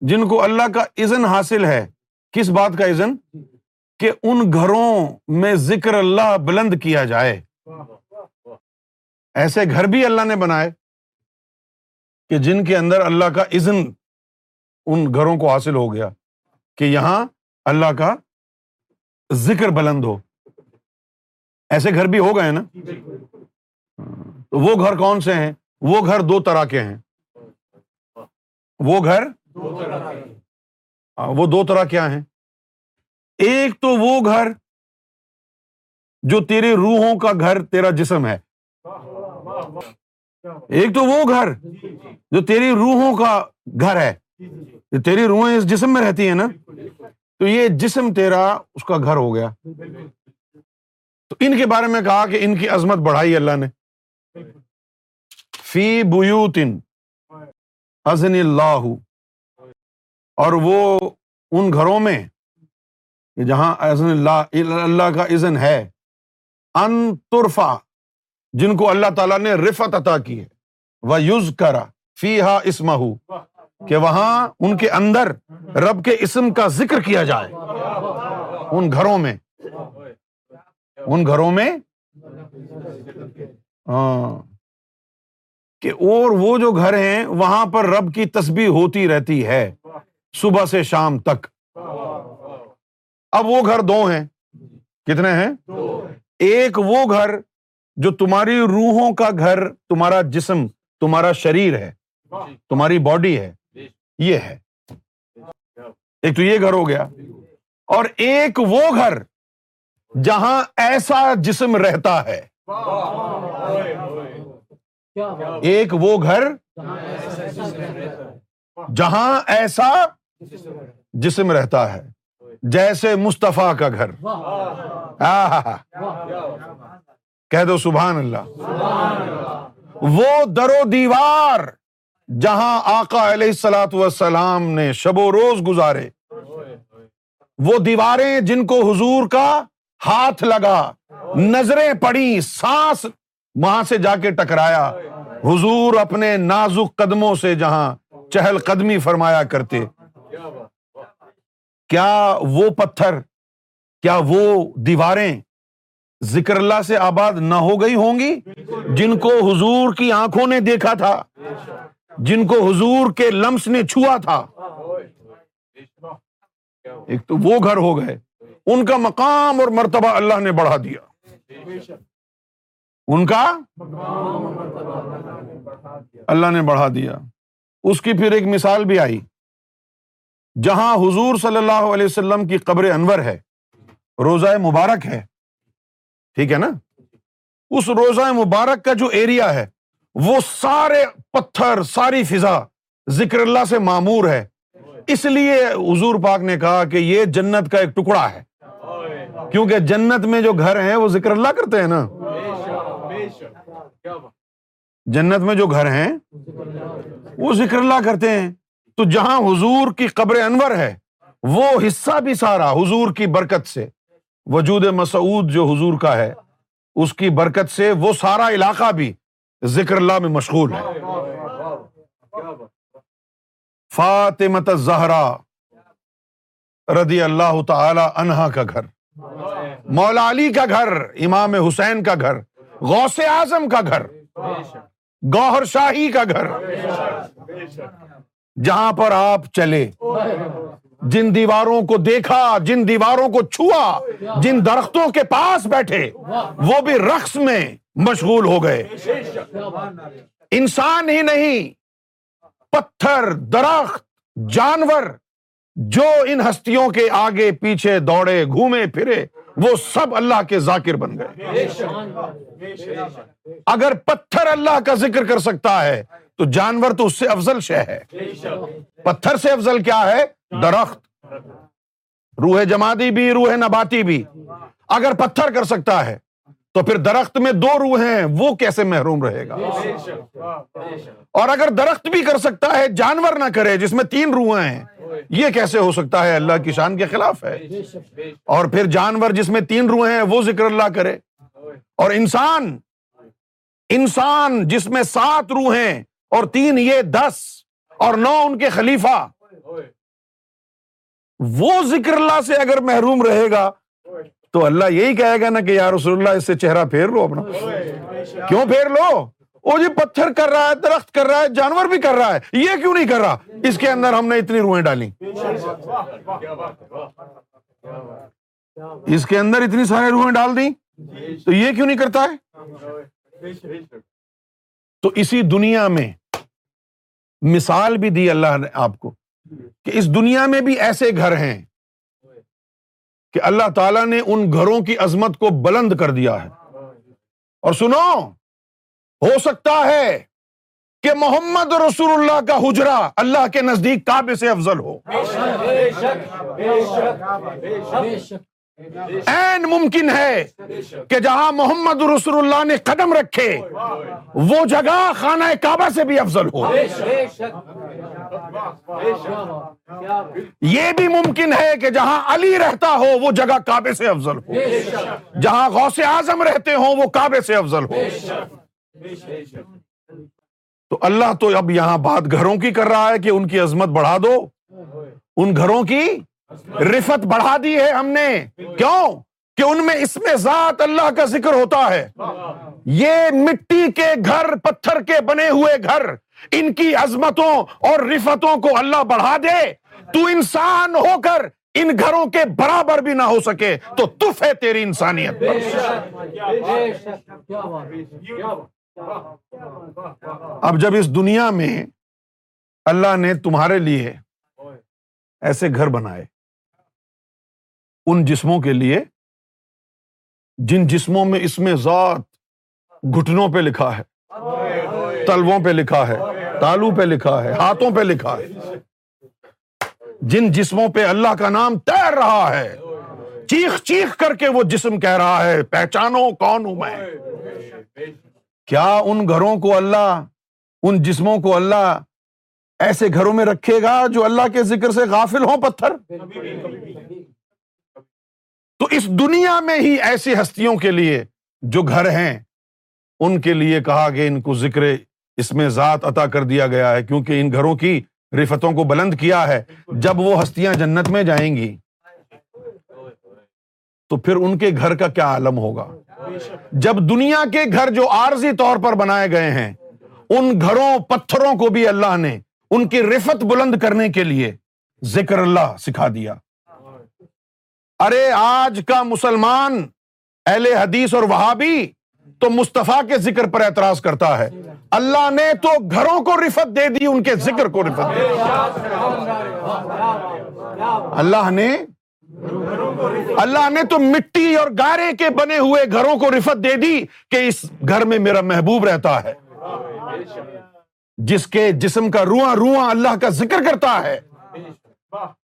جن کو اللہ کا عزن حاصل ہے۔ کس بات کا عزن کہ ان گھروں میں ذکر اللہ بلند کیا جائے۔ ایسے گھر بھی اللہ نے بنائے کہ جن کے اندر اللہ کا عزن ان گھروں کو حاصل ہو گیا کہ یہاں اللہ کا ذکر بلند ہو۔ ایسے گھر بھی ہو گئے نا؟ تو وہ گھر کون سے ہیں؟ وہ گھر دو طرح کے ہیں۔ وہ گھر؟ ہاں، وہ دو طرح کیا ہیں؟ ایک تو وہ گھر جو تیرے روحوں کا گھر تیرا جسم ہے۔ ایک تو وہ گھر جو تیری روحوں کا گھر ہے۔ تیری روحیں اس جسم میں رہتی ہیں نا۔ تو یہ جسم تیرا اس کا گھر ہو گیا۔ تو ان کے بارے میں کہا کہ ان کی عظمت بڑھائی اللہ نے۔ فی بوتن ازن اللہ۔ اور وہ ان گھروں میں جہاں اللہ اللہ کا عزن ہے، ان ترفا جن کو اللہ تعالیٰ نے رفت عطا کی ہے وہ یوز کرا فی ہا اسما کہ وہاں ان کے اندر رب کے اسم کا ذکر کیا جائے۔ ان گھروں میں، ان گھروں میں ہاں کہ اور وہ جو گھر ہیں، وہاں پر رب کی تسبیح ہوتی رہتی ہے، صبح سے شام تک۔ اب وہ گھر دو ہیں۔ کتنے ہیں؟ ایک وہ گھر جو تمہاری روحوں کا گھر تمہارا جسم تمہارا شریر ہے۔ تمہاری باڈی ہے۔ یہ ہے۔ ایک تو یہ گھر ہو گیا۔ اور ایک وہ گھر جہاں ایسا جسم رہتا ہے۔ ایک وہ گھر جہاں ایسا جسم رہتا ہے۔ جیسے مصطفیٰ کا گھر۔ کہہ دو سبحان اللہ۔ وہ در و دیوار جہاں آقا علیہ السلاۃ والسلام نے شب و روز گزارے۔ وہ دیواریں جن کو حضور کا ہاتھ لگا، نظریں پڑی، سانس وہاں سے جا کے ٹکرایا۔ حضور اپنے نازک قدموں سے جہاں چہل قدمی فرمایا کرتے۔ کیا وہ پتھر، کیا وہ دیواریں ذکر اللہ سے آباد نہ ہو گئی ہوں گی؟ جن کو حضور کی آنکھوں نے دیکھا تھا، جن کو حضور کے لمس نے چھوا تھا۔ ایک تو وہ گھر ہو گئے، ان کا مقام اور مرتبہ اللہ نے بڑھا دیا۔ ان کا اللہ نے بڑھا دیا۔ اس کی پھر ایک مثال بھی آئی۔ جہاں حضور صلی اللہ علیہ وسلم کی قبر انور ہے، روزہ مبارک ہے۔ ٹھیک ہے نا؟ اس روزہ مبارک کا جو ایریا ہے، وہ سارے پتھر، ساری فضا ذکر اللہ سے معمور ہے۔ اس لیے حضور پاک نے کہا کہ یہ جنت کا ایک ٹکڑا ہے۔ کیونکہ جنت میں جو گھر ہیں، وہ ذکر اللہ کرتے ہیں نا۔ جنت میں جو گھر ہیں، وہ ذکر اللہ کرتے ہیں۔ تو جہاں حضور کی قبر انور ہے، وہ حصہ بھی سارا حضور کی برکت سے۔ وجود مسعود جو حضور کا ہے، اس کی برکت سے وہ سارا علاقہ بھی ذکر اللہ میں مشغول ہے۔ فاطمت زہرا رضی اللہ تعالی عنہا کا گھر، مولا علی کا گھر، امام حسین کا گھر، غوث اعظم کا گھر، گوہر شاہی کا گھر۔ جہاں پر آپ چلے، جن دیواروں کو دیکھا، جن دیواروں کو چھوا، جن درختوں کے پاس بیٹھے، وہ بھی رقص میں مشغول ہو گئے۔ انسان ہی نہیں، پتھر، درخت، جانور جو ان ہستیوں کے آگے پیچھے دوڑے، گھومے، پھرے، وہ سب اللہ کے ذاکر بن گئے۔ اگر پتھر اللہ کا ذکر کر سکتا ہے تو جانور تو اس سے افضل شے ہے۔ پتھر سے افضل کیا ہے؟ درخت۔ روح جمادی بھی، روح نباتی بھی۔ اگر پتھر کر سکتا ہے، تو پھر درخت میں دو روح ہیں، وہ کیسے محروم رہے گا؟ اور اگر درخت بھی کر سکتا ہے، جانور نہ کرے، جس میں تین روح ہیں، یہ کیسے ہو سکتا ہے؟ اللہ کی شان کے خلاف ہے۔ اور پھر جانور جس میں تین روح ہیں، وہ ذکر اللہ کرے۔ اور انسان انسان جس میں سات روح ہیں اور تین یہ دس اور نو ان کے خلیفہ۔ وہ ذکر اللہ سے اگر محروم رہے گا، تو اللہ یہی کہے گا نا کہ یار رسول اللہ، اس سے چہرہ پھیر لو اپنا۔ کیوں پھیر لو؟ وہ جی پتھر کر رہا ہے، درخت کر رہا ہے، جانور بھی کر رہا ہے۔ یہ کیوں نہیں کر رہا؟ اس کے اندر ہم نے اتنی روحیں ڈالی۔ اس کے اندر اتنی سارے روحیں ڈال دی تو یہ کیوں نہیں کرتا ہے؟ تو اسی دنیا میں مثال بھی دی اللہ نے آپ کو کہ اس دنیا میں بھی ایسے گھر ہیں کہ اللہ تعالیٰ نے ان گھروں کی عظمت کو بلند کر دیا ہے۔ اور سنو، ہو سکتا ہے کہ محمد رسول اللہ کا حجرا اللہ کے نزدیک کعبے سے افضل ہو۔ این ممکن ہے کہ جہاں محمد رسول اللہ نے قدم رکھے، وہ جگہ خانہ کعبہ سے بھی افضل ہو۔ یہ بھی ممکن ہے کہ جہاں علی رہتا ہو، وہ جگہ کعبے سے افضل ہو۔ جہاں غوث اعظم رہتے ہوں، وہ کعبے سے افضل ہو۔ تو اللہ تو اب یہاں بات گھروں کی کر رہا ہے کہ ان کی عظمت بڑھا دو۔ ان گھروں کی رفت بڑھا دی ہے ہم نے۔ کیوں؟ کہ ان میں اس میں ذات اللہ کا ذکر ہوتا ہے۔ یہ مٹی کے گھر، پتھر کے بنے ہوئے گھر، ان کی عظمتوں اور رفتوں کو اللہ بڑھا دے۔ تو انسان ہو کر ان گھروں کے برابر بھی نہ ہو سکے۔ تو تف ہے تیری انسانیت۔ اب جب اس دنیا میں اللہ نے تمہارے لیے ایسے گھر بنائے ان جسموں کے لیے جن جسموں میں اس میں ذات گھٹنوں پہ لکھا ہے، تلووں پہ لکھا ہے، تالو پہ لکھا ہے، ہاتھوں پہ لکھا ہے۔ جن جسموں پہ اللہ کا نام تیر رہا ہے، چیخ چیخ کر کے وہ جسم کہہ رہا ہے، پہچانو کون ہوں میں۔ کیا ان گھروں کو اللہ، ان جسموں کو اللہ ایسے گھروں میں رکھے گا جو اللہ کے ذکر سے غافل ہوں پتھر؟ تو اس دنیا میں ہی ایسی ہستیوں کے لیے جو گھر ہیں، ان کے لیے کہا کہ ان کو ذکر اس میں ذات عطا کر دیا گیا ہے، کیونکہ ان گھروں کی رفتوں کو بلند کیا ہے۔ جب وہ ہستیاں جنت میں جائیں گی، تو پھر ان کے گھر کا کیا عالم ہوگا؟ جب دنیا کے گھر جو عارضی طور پر بنائے گئے ہیں، ان گھروں، پتھروں کو بھی اللہ نے ان کی رفت بلند کرنے کے لیے ذکر اللہ سکھا دیا۔ ارے آج کا مسلمان اہل حدیث اور وہابی تو مصطفیٰ کے ذکر پر اعتراض کرتا ہے۔ اللہ نے تو گھروں کو رفت دے دی، ان کے ذکر کو رفت دے دی۔ اللہ نے اللہ نے تو مٹی اور گارے کے بنے ہوئے گھروں کو رفت دے دی کہ اس گھر میں میرا محبوب رہتا ہے۔ جس کے جسم کا رواں رواں اللہ کا ذکر کرتا ہے۔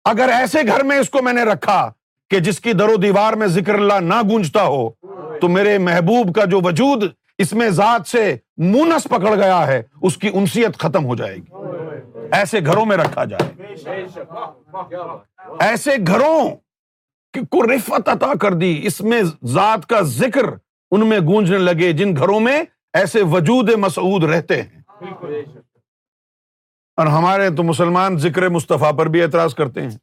اگر ایسے گھر میں اس کو میں نے رکھا کہ جس کی در و دیوار میں ذکر اللہ نہ گونجتا ہو، تو میرے محبوب کا جو وجود اس میں ذات سے مونس پکڑ گیا ہے، اس کی انسیت ختم ہو جائے گی۔ ایسے گھروں میں رکھا جائے۔ ایسے گھروں کو رفت عطا کر دی، اس میں ذات کا ذکر ان میں گونجنے لگے، جن گھروں میں ایسے وجود مسعود رہتے ہیں۔ اور ہمارے تو مسلمان ذکر مصطفیٰ پر بھی اعتراض کرتے ہیں۔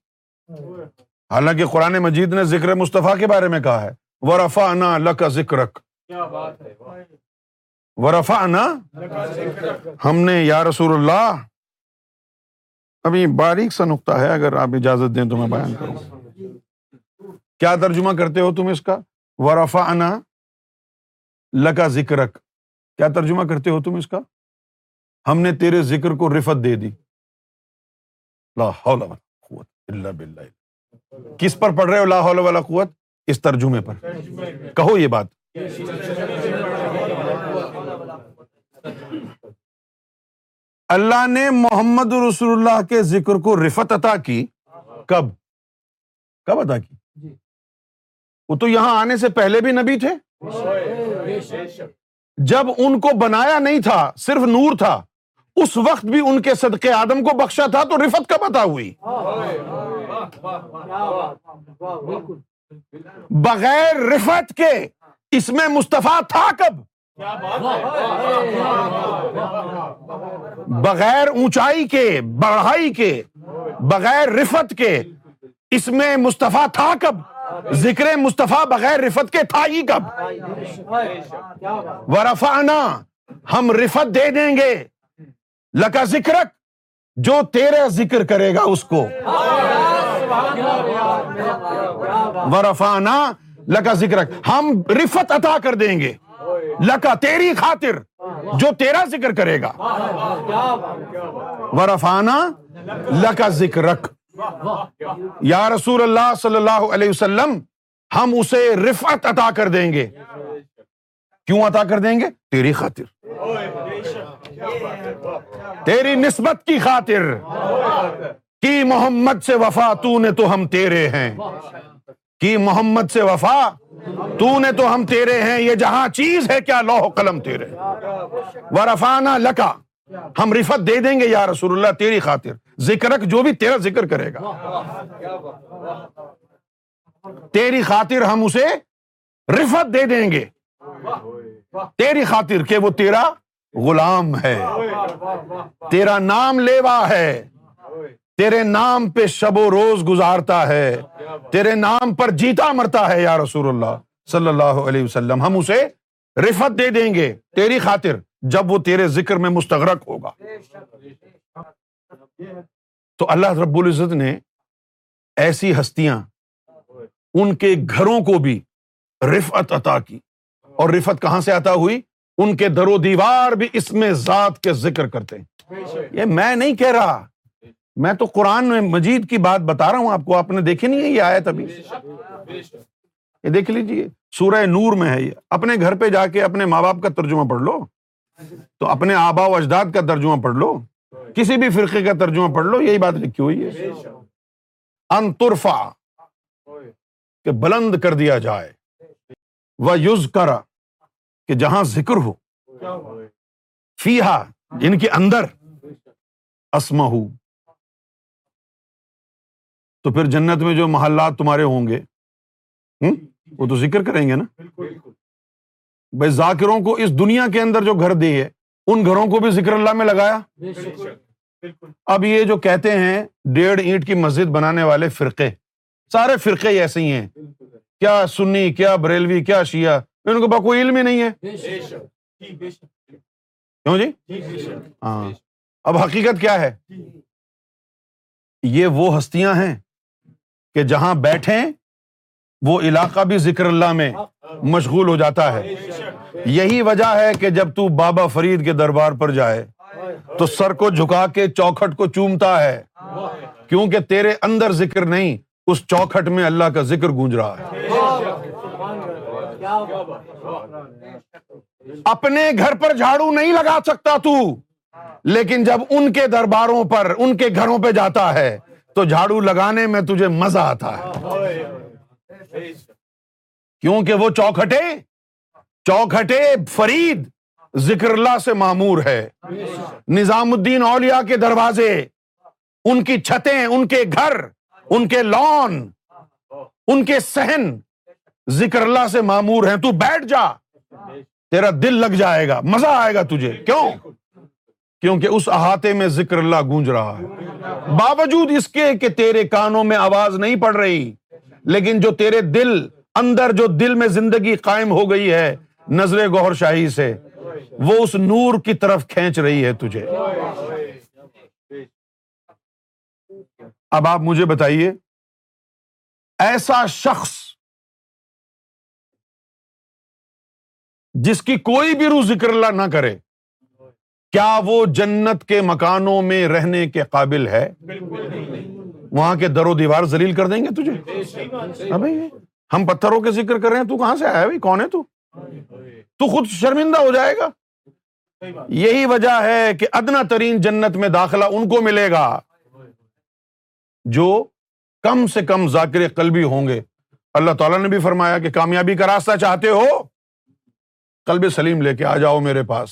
حالانکہ قرآن مجید نے ذکر مصطفیٰ کے بارے میں کہا ہے۔ ورفا انا لک ذکر ورفا انا ہم نے یا رسول اللہ ابھی باریک سا نقطہ ہے اگر آپ اجازت دیں تو میں بیان کروں۔ کیا ترجمہ کرتے ہو تم اس کا؟ ورفا انا لکا ذکرک۔ کیا ترجمہ کرتے ہو تم اس کا؟ ہم نے تیرے ذکر کو رفت دے دی۔ لا حول ولا قوت الا باللہ۔ کس پر پڑھ رہے ہو؟ لاہور والا قوت اس ترجمے پر۔ کہو یہ بات۔ اللہ نے محمد رسول اللہ کے ذکر کو رفت عطا کی۔ کب؟ کب ادا کی؟ وہ تو یہاں آنے سے پہلے بھی نبی تھے۔ جب ان کو بنایا نہیں تھا، صرف نور تھا، اس وقت بھی ان کے صدقے آدم کو بخشا تھا تو رفت کب عطا ہوئی؟ بغیر رفت کے اس میں مستفیٰ تھا کب؟ بغیر اونچائی کے، بڑھائی کے، بغیر رفت کے، اس میں مستفیٰ تھا کب؟ ذکر مصطفیٰ بغیر رفت کے تھا ہی کب؟ ورفانا ہم رفت دے دیں گے۔ لکا ذکرک، جو تیرے ذکر کرے گا اس کو۔ ورفانا لکا ذکر ہم رفت عطا کر دیں گے۔ لکا تیری خاطر، جو تیرا ذکر کرے گا۔ ورفانا لکا ذکر یا رسول اللہ صلی اللہ علیہ وسلم، ہم اسے رفت عطا کر دیں گے۔ کیوں عطا کر دیں گے؟ تیری خاطر۔ تیری نسبت کی خاطر۔ کی محمد سے وفا تو نے تو ہم تیرے ہیں۔ کی محمد سے وفا تو نے تو ہم تیرے ہیں۔ یہ جہاں چیز ہے، کیا لوہ قلم تیرے ورفانہ لکا۔ ہم رفت دے دیں گے یا رسول اللہ تیری خاطر۔ ذکر جو بھی تیرا ذکر کرے گا۔ تیری خاطر ہم اسے رفت دے دیں گے۔ تیری خاطر کہ وہ تیرا غلام ہے۔ تیرا نام لیوا ہے۔ تیرے نام پہ شب و روز گزارتا ہے۔ تیرے نام پر جیتا مرتا ہے یا رسول اللہ صلی اللہ علیہ وسلم۔ ہم اسے رفت دے دیں گے۔ تیری خاطر جب وہ تیرے ذکر میں مستغرق ہوگا۔ تو اللہ رب العزت نے ایسی ہستیاں ان کے گھروں کو بھی رفت عطا کی۔ اور رفت کہاں سے عطا ہوئی؟ ان کے در و دیوار بھی اس میں ذات کے ذکر کرتے ہیں۔ یہ میں نہیں کہہ رہا۔ میں تو قرآن میں مجید کی بات بتا رہا ہوں آپ کو آپ نے دیکھی نہیں ہے یہ آیت ابھی؟ یہ دیکھ لیجیے سورہ نور میں ہے یہ۔ اپنے گھر پہ جا کے اپنے ماں باپ کا ترجمہ پڑھ لو۔ تو اپنے آبا و اجداد کا ترجمہ پڑھ لو۔ کسی بھی فرقے کا ترجمہ پڑھ لو یہی بات لکھی ہوئی ہے۔ انترفا کہ بلند کر دیا جائے۔ وہ یوز کرا کہ جہاں ذکر ہو۔ فیحا جن کے اندر۔ اسما ہو تو پھر جنت میں جو محلات تمہارے ہوں گے وہ تو ذکر کریں گے نا؟ بھائی ذاکروں کو اس دنیا کے اندر جو گھر دیے ان گھروں کو بھی ذکر اللہ میں لگایا؟ اب یہ جو کہتے ہیں ڈیڑھ اینٹ کی مسجد بنانے والے فرقے سارے فرقے ایسے ہی ہیں۔ کیا سنی کیا بریلوی کیا شیعہ ان کو کوئی علم ہی نہیں ہے؟ کیوں جی؟ ہاں۔ اب حقیقت کیا ہے؟ یہ وہ ہستیاں ہیں کہ جہاں بیٹھے وہ علاقہ بھی ذکر اللہ میں مشغول ہو جاتا ہے۔ یہی وجہ ہے کہ جب تو بابا فرید کے دربار پر جائے تو سر کو جھکا کے چوکھٹ کو چومتا ہے۔ کیونکہ تیرے اندر ذکر نہیں، اس چوکھٹ میں اللہ کا ذکر گونج رہا ہے۔ اپنے گھر پر جھاڑو نہیں لگا سکتا تو، لیکن جب ان کے درباروں پر، ان کے گھروں پہ جاتا ہے تو جھاڑو لگانے میں تجھے مزہ آتا ہے۔ کیونکہ وہ چوکھٹے چوکھٹے فرید ذکر اللہ سے معمور ہے۔ نظام الدین اولیا کے دروازے، ان کی چھتیں، ان کے گھر، ان کے لون، ان کے سہن ذکر اللہ سے معمور ہیں۔ تو بیٹھ جا، تیرا دل لگ جائے گا، مزہ آئے گا تجھے۔ کیوں؟ کیونکہ اس احاطے میں ذکر اللہ گونج رہا ہے۔ باوجود اس کے کہ تیرے کانوں میں آواز نہیں پڑ رہی، لیکن جو تیرے دل اندر جو دل میں زندگی قائم ہو گئی ہے، نظر گوہر شاہی سے، وہ اس نور کی طرف کھینچ رہی ہے تجھے۔ اب آپ مجھے بتائیے، ایسا شخص جس کی کوئی بھی روح ذکر اللہ نہ کرے کیا وہ جنت کے مکانوں میں رہنے کے قابل ہے؟ وہاں کے در و دیوار زلیل کر دیں گے تجھے؟ ہم پتھروں کے ذکر کر رہے ہیں تو کہاں سے آیا بھائی؟ کون ہے تو؟ تو خود شرمندہ ہو جائے گا۔ یہی وجہ ہے کہ ادنا ترین جنت میں داخلہ ان کو ملے گا جو کم سے کم ذاکر قلبی ہوں گے۔ اللہ تعالیٰ نے بھی فرمایا کہ کامیابی کا راستہ چاہتے ہو کلب سلیم لے کے آ جاؤ میرے پاس۔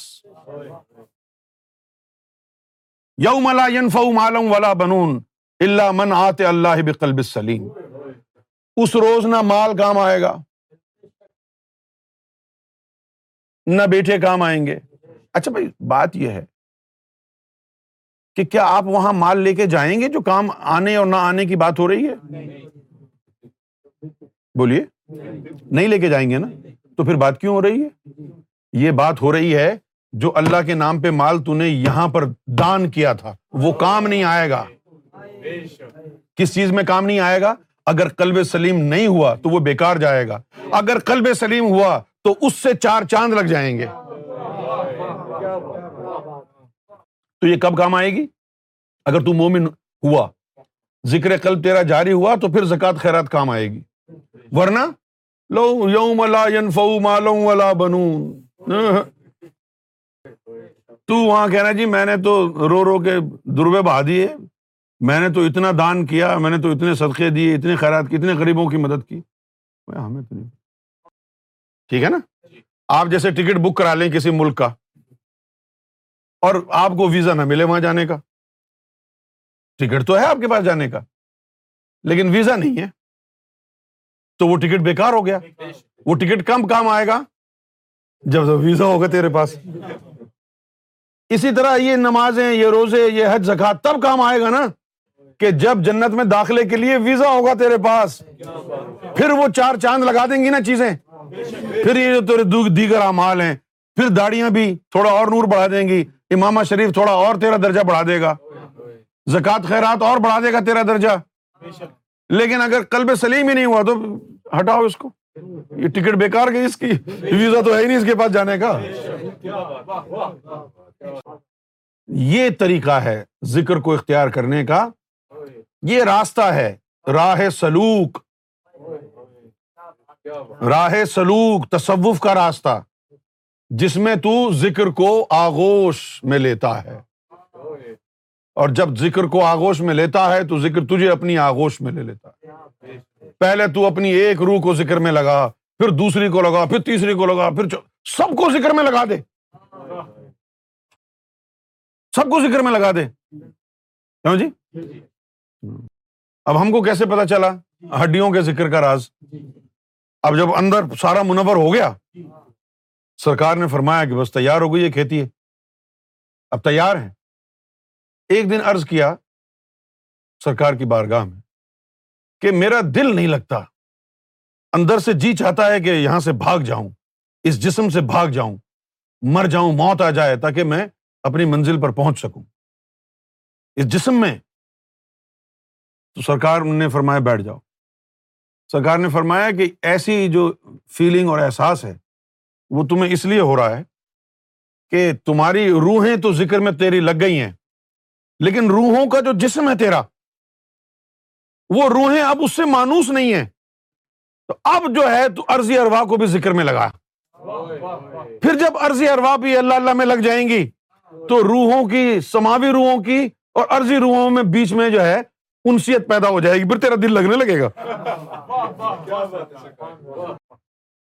یوم لا ينفع مالم ولا بنون اللہ من آتے اللہ بقلب سلیم۔ اس روز نہ مال کام آئے گا، نہ بیٹے کام آئیں گے۔ اچھا بھائی، بات یہ ہے کہ کیا آپ وہاں مال لے کے جائیں گے جو کام آنے اور نہ آنے کی بات ہو رہی ہے؟ بولیے، نہیں لے کے جائیں گے نا؟ تو پھر بات کیوں ہو رہی ہے؟ یہ بات ہو رہی ہے جو اللہ کے نام پہ مال تو نے یہاں پر دان کیا تھا، وہ کام نہیں آئے گا۔ کس چیز میں کام نہیں آئے گا؟ اگر کلب سلیم نہیں ہوا تو وہ بیکار جائے گا۔ اگر کلب سلیم ہوا تو اس سے چار چاند لگ جائیں گے۔ تو یہ کب کام آئے گی؟ اگر تو مومن ہوا، ذکر قلب تیرا جاری ہوا تو پھر زکات خیرات کام آئے گی۔ ورنہ لو یوم لا ينفع مال ولا بنون۔ تو وہاں کہنا جی میں نے تو رو رو کے دروے بہا دیے، میں نے تو اتنا دان کیا، میں نے تو اتنے صدقے دیے اتنے خیرات کی، اتنے غریبوں کی مدد کی۔ ہمیں تو نہیں۔ ٹھیک ہے نا؟ آپ جیسے ٹکٹ بک کرا لیں کسی ملک کا، اور آپ کو ویزا نہ ملے وہاں جانے کا۔ ٹکٹ تو ہے آپ کے پاس جانے کا، لیکن ویزا نہیں ہے۔ تو وہ ٹکٹ بیکار ہو گیا۔ وہ ٹکٹ کم کام آئے گا؟ جب ویزا ہوگا تیرے پاس۔ اسی طرح یہ نمازیں، یہ روزے، یہ حج زکات تب کام آئے گا نا کہ جب جنت میں داخلے کے لیے ویزا ہوگا تیرے پاس۔ پھر وہ چار چاند لگا دیں گی نا چیزیں۔ پھر یہ جو تیرے دیگر اعمال ہیں، پھر داڑیاں بھی تھوڑا اور نور بڑھا دیں گی۔ امامہ شریف تھوڑا اور تیرا درجہ بڑھا دے گا۔ زکات خیرات اور بڑھا دے گا تیرا درجہ۔ لیکن اگر کلب سلیم ہی نہیں ہوا تو ہٹاؤ اس کو۔ یہ ٹکٹ بیکار گئی اس کی۔ ویزا تو ہے ہی نہیں اس کے پاس جانے کا۔ یہ طریقہ ہے ذکر کو اختیار کرنے کا۔ یہ راستہ ہے راہ سلوک۔ راہ سلوک تصوف کا راستہ، جس میں تو ذکر کو آگوش میں لیتا ہے۔ اور جب ذکر کو آگوش میں لیتا ہے تو ذکر تجھے اپنی آگوش میں لے لیتا ہے۔ پہلے تو اپنی ایک روح کو ذکر میں لگا، پھر دوسری کو لگا، پھر تیسری کو لگا، پھر سب کو ذکر میں لگا دے۔ سب کو ذکر میں لگا دے۔ کیوں جی؟ اب ہم کو کیسے پتا چلا؟ ہڈیوں کے ذکر کا راز۔ اب جب اندر سارا منور ہو گیا، سرکار نے فرمایا کہ بس تیار ہو گئی یہ کھیتی ہے۔ اب تیار ہے ایک دن ارض کیا، سرکار کی بارگاہ میں، کہ میرا دل نہیں لگتا۔ اندر سے جی چاہتا ہے کہ یہاں سے بھاگ جاؤں، اس جسم سے بھاگ جاؤں، مر جاؤں، موت آ جائے تاکہ میں اپنی منزل پر پہنچ سکوں۔ اس جسم میں تو سرکار نے فرمایا بیٹھ جاؤ۔ سرکار نے فرمایا کہ ایسی جو فیلنگ اور احساس ہے وہ تمہیں اس لیے ہو رہا ہے کہ تمہاری روحیں تو ذکر میں تیری لگ گئی ہیں لیکن روحوں کا جو جسم ہے تیرا وہ روحیں اب اس سے مانوس نہیں ہے تو اب جو ہے تو عرضی اروا کو بھی ذکر میں لگا۔ پھر جب عرضی اروا بھی اللہ اللہ میں لگ جائیں گی تو روحوں کی، سماوی روحوں کی اور عرضی روحوں میں بیچ میں جو ہے، انسیت پیدا ہو جائے گی۔ پھر تیرا دل لگنے لگے گا۔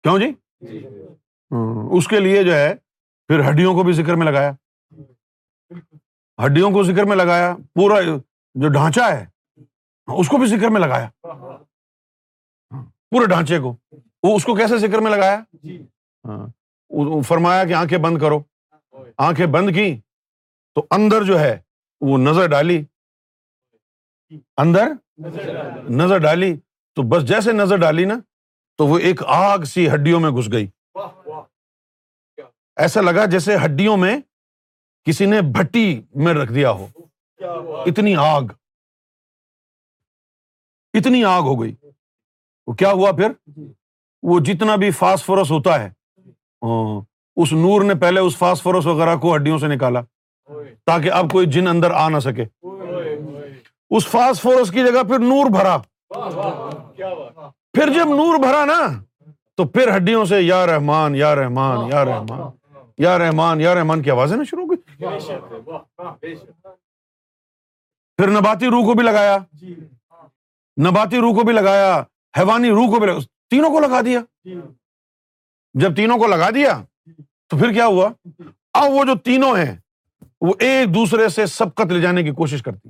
کیوں جی؟ اس کے لیے جو ہے، پھر ہڈیوں کو بھی ذکر میں لگایا۔ ہڈیوں کو ذکر میں لگایا، پورا جو ڈھانچہ ہے، اس کو بھی ذکر میں لگایا۔ پورے ڈھانچے کو۔ وہ اس کو کیسے ذکر میں لگایا؟ ہاں، فرمایا کہ آنکھیں بند کرو۔ آنکھیں بند کی تو اندر جو ہے وہ نظر ڈالی۔ اندر نظر ڈالی۔ تو بس جیسے نظر ڈالی نا تو وہ ایک آگ سی ہڈیوں میں گھس گئی۔ ایسا لگا جیسے ہڈیوں میں کسی نے بھٹی میں رکھ دیا ہو۔ اتنی آگ۔ اتنی آگ ہو گئی۔ وہ کیا ہوا پھر؟ وہ جتنا بھی فاسفورس ہوتا ہے۔ ہاں۔ اس نور نے پہلے اس فاسفورس وغیرہ کو ہڈیوں سے نکالا تاکہ اب کوئی جن اندر آ نہ سکے۔ اس فاسفورس کی جگہ پھر نور بھرا۔ پھر جب نور بھرا نا، تو پھر ہڈیوں سے یا رحمان یا رحمان یا رحمان یا رحمان یا رحمان کی آوازیں نا شروع ہو گئی پھر نباتی روح کو بھی لگایا۔ نباتی روح کو بھی لگایا، حیوانی روح کو بھی لگا تینوں کو لگا دیا۔ جب تینوں کو لگا دیا تو پھر کیا ہوا؟ اب وہ جو تینوں ہیں، وہ ایک دوسرے سے سبقت لے جانے کی کوشش کرتی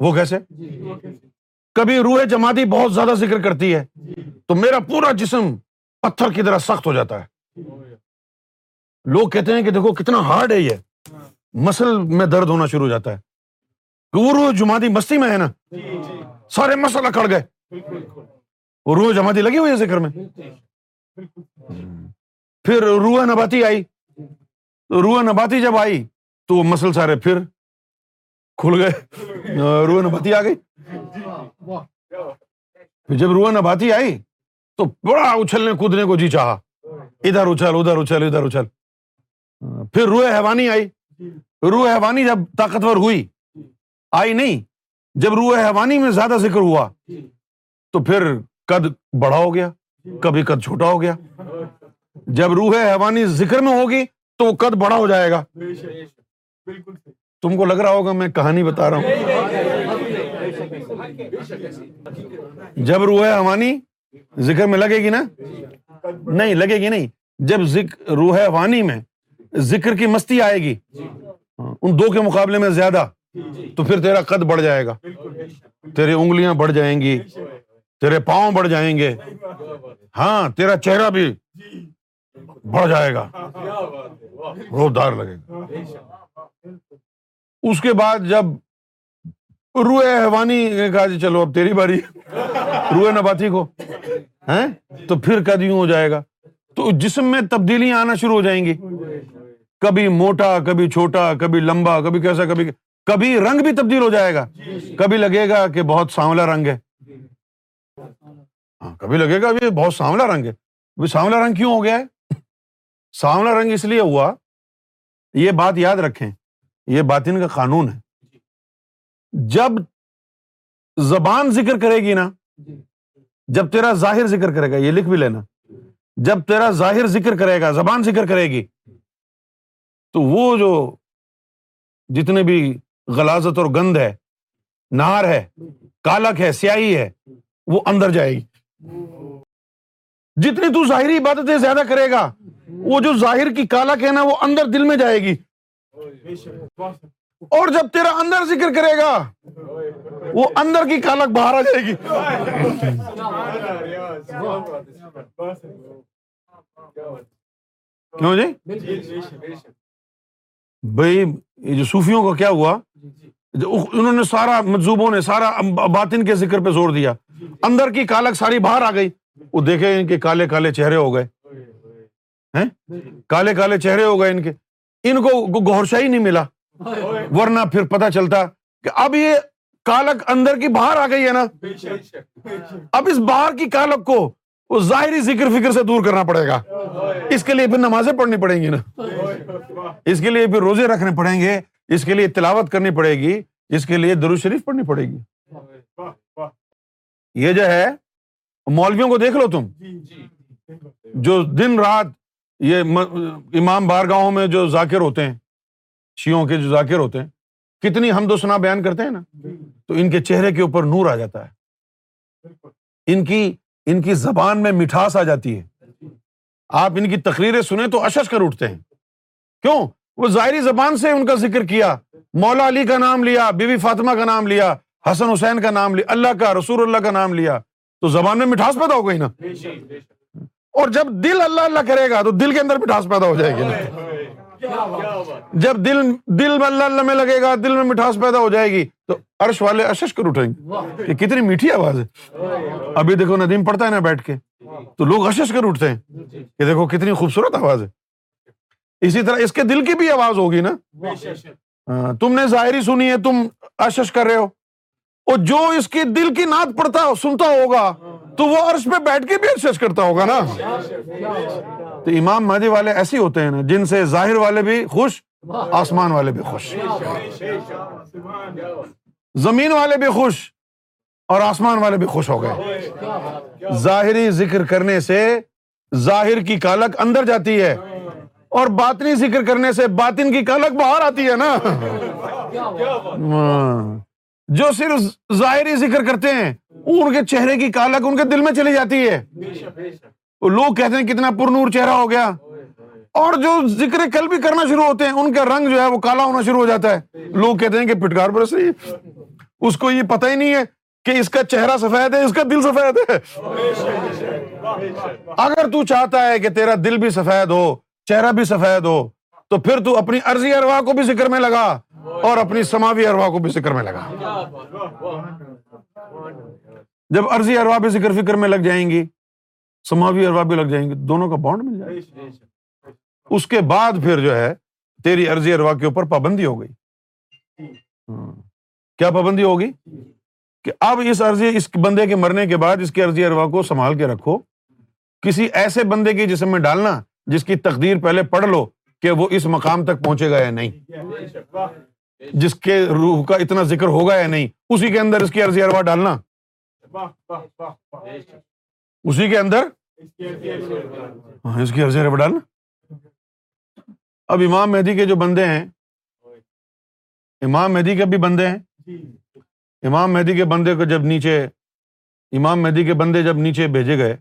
وہ کیسے؟ کبھی روح جماعتی بہت زیادہ ذکر کرتی ہے، تو میرا پورا جسم پتھر کی طرح سخت ہو جاتا ہے۔ لوگ کہتے ہیں کہ دیکھو کتنا ہارڈ ہے یہ۔ مسل میں درد ہونا شروع ہو جاتا ہے۔ وہ روح جماعتی مستی میں ہے نا؟ سارے مسل اکڑ گئے۔ وہ روح جماعتی لگی ہوئی ہے ذکر میں؟ پھر روح نباتی آئی۔ روح نباتی جب آئی تو وہ مسل سارے پھر کھل گئے۔ روح نباتی آ گئی۔ جب روح نباتی آئی تو بڑا اچھلنے کودنے کو جی چاہا۔ ادھر اچھل ادھر اچھل ادھر اچھل۔ پھر روح حیوانی آئی۔ روح حیوانی جب طاقتور ہوئی، آئی نہیں۔ جب روح حیوانی میں زیادہ ذکر ہوا تو پھر قد بڑا ہو گیا۔ کبھی قد چھوٹا ہو گیا جب روح حیوانی ذکر میں ہوگی تو وہ قد بڑا ہو جائے گا تم کو لگ رہا ہوگا میں کہانی بتا رہا ہوں جب روح حوانی ذکر میں لگے گی نا نہیں لگے گی نہیں جب روح وانی میں ذکر کی مستی آئے گی ان دو کے مقابلے میں زیادہ تو پھر تیرا قد بڑھ جائے گا تیری انگلیاں بڑھ جائیں گی تیرے پاؤں بڑھ جائیں گے۔ ہاں تیرا چہرہ بھی بڑھ جائے گا۔ روزدار لگے گا۔ اس کے بعد جب روح حوانی نے کہا جی چلو اب تیری باری۔ روح نباتی کو ہے تو پھر قد یوں ہو جائے گا۔ تو جسم میں تبدیلیاں آنا شروع ہو جائیں گی۔ کبھی موٹا کبھی چھوٹا کبھی لمبا کبھی کیسا کبھی کبھی رنگ بھی تبدیل ہو جائے گا۔ کبھی لگے گا کہ بہت سانولا رنگ ہے۔ ہاں کبھی لگے گا بہت سانولا رنگ ہے۔ سانولا رنگ کیوں ہو گیا ہے؟ سانولا رنگ اس لیے ہوا یہ بات یاد رکھیں یہ باطن کا قانون ہے۔ جب زبان ذکر کرے گی نا جب تیرا ظاہر ذکر کرے گا یہ لکھ بھی لینا۔ جب تیرا ظاہر ذکر کرے گا زبان ذکر کرے گی تو وہ جو جتنے بھی غلازت اور گند ہے نار ہے کالک ہے سیاہی ہے وہ اندر جائے گی۔ جتنی تو ظاہری عبادتیں زیادہ کرے گا وہ جو ظاہر کی کالک ہے نا وہ اندر دل میں جائے گی۔ اور جب تیرا اندر ذکر کرے گا وہ اندر کی کالک باہر آ جائے گی۔ کیوں جی؟ بھائی یہ جو صوفیوں کا کیا ہوا؟ انہوں نے سارا مجزوبوں نے سارا باطن کے ذکر پہ زور دیا۔ اندر کی کالک ساری باہر آ گئی۔ وہ دیکھے ان کے کالے کالے چہرے ہو گئے۔ ہیں؟ کالے کالے چہرے ہو گئے ان کے۔ ان کو گورشا ہی نہیں ملا۔ ورنہ پھر پتا چلتا کہ اب یہ کالک اندر کی باہر آ گئی ہے نا۔ اب اس باہر کی کالک کو وہ ظاہری ذکر فکر سے دور کرنا پڑے گا۔ اس کے لیے پھر نمازیں پڑھنی پڑیں گی نا۔ اس کے لیے پھر روزے رکھنے پڑیں گے۔ اس کے لیے تلاوت کرنی پڑے گی اس کے لیے درو شریف پڑھنی پڑے گی۔ یہ جو ہے مولویوں کو دیکھ لو تم۔ جو دن رات یہ امام بارگاہوں میں جو ذاکر ہوتے ہیں شیوں کے جو ذاکر ہوتے ہیں کتنی ہم دو سنا بیان کرتے ہیں نا تو ان کے چہرے کے اوپر نور آ جاتا ہے۔ ان کی ان کی زبان میں مٹھاس آ جاتی ہے۔ آپ ان کی تقریریں سنیں تو اشش کر اٹھتے ہیں۔ کیوں؟ وہ ظاہری زبان سے ان کا ذکر کیا مولا علی کا نام لیا بی بی فاطمہ کا نام لیا حسن حسین کا نام لیا اللہ کا رسول اللہ کا نام لیا۔ تو زبان میں مٹھاس پیدا ہو گئی نا؟ اور جب دل اللہ اللہ کرے گا تو دل کے اندر مٹھاس پیدا ہو جائے گی جب دل دل میں اللہ اللہ میں لگے گا دل میں مٹھاس پیدا ہو جائے گی تو عرش والے اشش کر اٹھیں گے۔ یہ کتنی میٹھی آواز ہے۔ ابھی دیکھو ندیم پڑتا ہے نا بیٹھ کے تو لوگ اشش کر اٹھتے ہیں۔ کہ دیکھو کتنی خوبصورت آواز ہے۔ اسی طرح اس کے دل کی بھی آواز ہوگی نا؟ ہاں، تم نے ظاہری سنی ہے، تم اشش کر رہے ہو۔ اور جو اس کی دل کی نعت پڑتا سنتا ہوگا، تو وہ عرش پہ بیٹھ کے بھی اشش کرتا ہوگا نا؟ تو امام مہدی والے ایسے ہوتے ہیں نا، جن سے ظاہر والے بھی خوش، آسمان والے بھی خوش۔ زمین والے بھی خوش اور آسمان والے بھی خوش ہو گئے۔ ظاہری ذکر کرنے سے ظاہر کی کالک اندر جاتی ہے۔ اور باطنی ذکر کرنے سے باطن کی کالک باہر آتی ہے نا۔ ہاں۔ جو صرف ظاہری ذکر کرتے ہیں ان کے چہرے کی کالک ان کے دل میں چلی جاتی ہے۔ لوگ کہتے ہیں، کتنا پر نور چہرہ ہو گیا۔ اور جو ذکر کل بھی کرنا شروع ہوتے ہیں، ان کا رنگ جو ہے، وہ کالا ہونا شروع ہو جاتا ہے۔ لوگ کہتے ہیں کہ پٹکار برس رہی ہے۔ اس کو یہ پتہ ہی نہیں ہے کہ اس کا چہرہ سفید ہے، اس کا دل سفید ہے۔ اگر تو چاہتا ہے کہ تیرا دل بھی سفید ہو چہرہ بھی سفید ہو، تو پھر تو اپنی عرضی اروا کو بھی ذکر میں لگا اور اپنی سماوی اروا کو بھی ذکر میں لگا۔ جب عرضی اروا بھی ذکر فکر میں لگ جائیں گی، سماوی اروا بھی لگ جائیں گے دونوں کا بانڈ مل جائے گا۔ اس کے بعد پھر جو ہے، تیری عرضی اروا کے اوپر پابندی ہو گئی۔ ہاں۔ کیا پابندی ہوگی؟ کہ اب اس عرضی، اس بندے کے مرنے کے بعد اس کی عرضی اروا کو سنبھال کے رکھو۔ کسی ایسے بندے کی جسم میں ڈالنا جس کی تقدیر پہلے پڑھ لو کہ وہ اس مقام تک پہنچے گا یا نہیں۔ جس کے روح کا اتنا ذکر ہوگا یا نہیں۔ اسی کے اندر اس کی عرضی اروا ڈالنا۔ اسی کے اندر ہاں اس کی عرضی اروا ڈالنا۔ اب امام مہدی کے جو بندے ہیں، امام مہدی کے بھی بندے ہیں۔ امام مہدی کے بندے کو جب نیچے، امام مہدی کے بندے جب نیچے بھیجے گئے،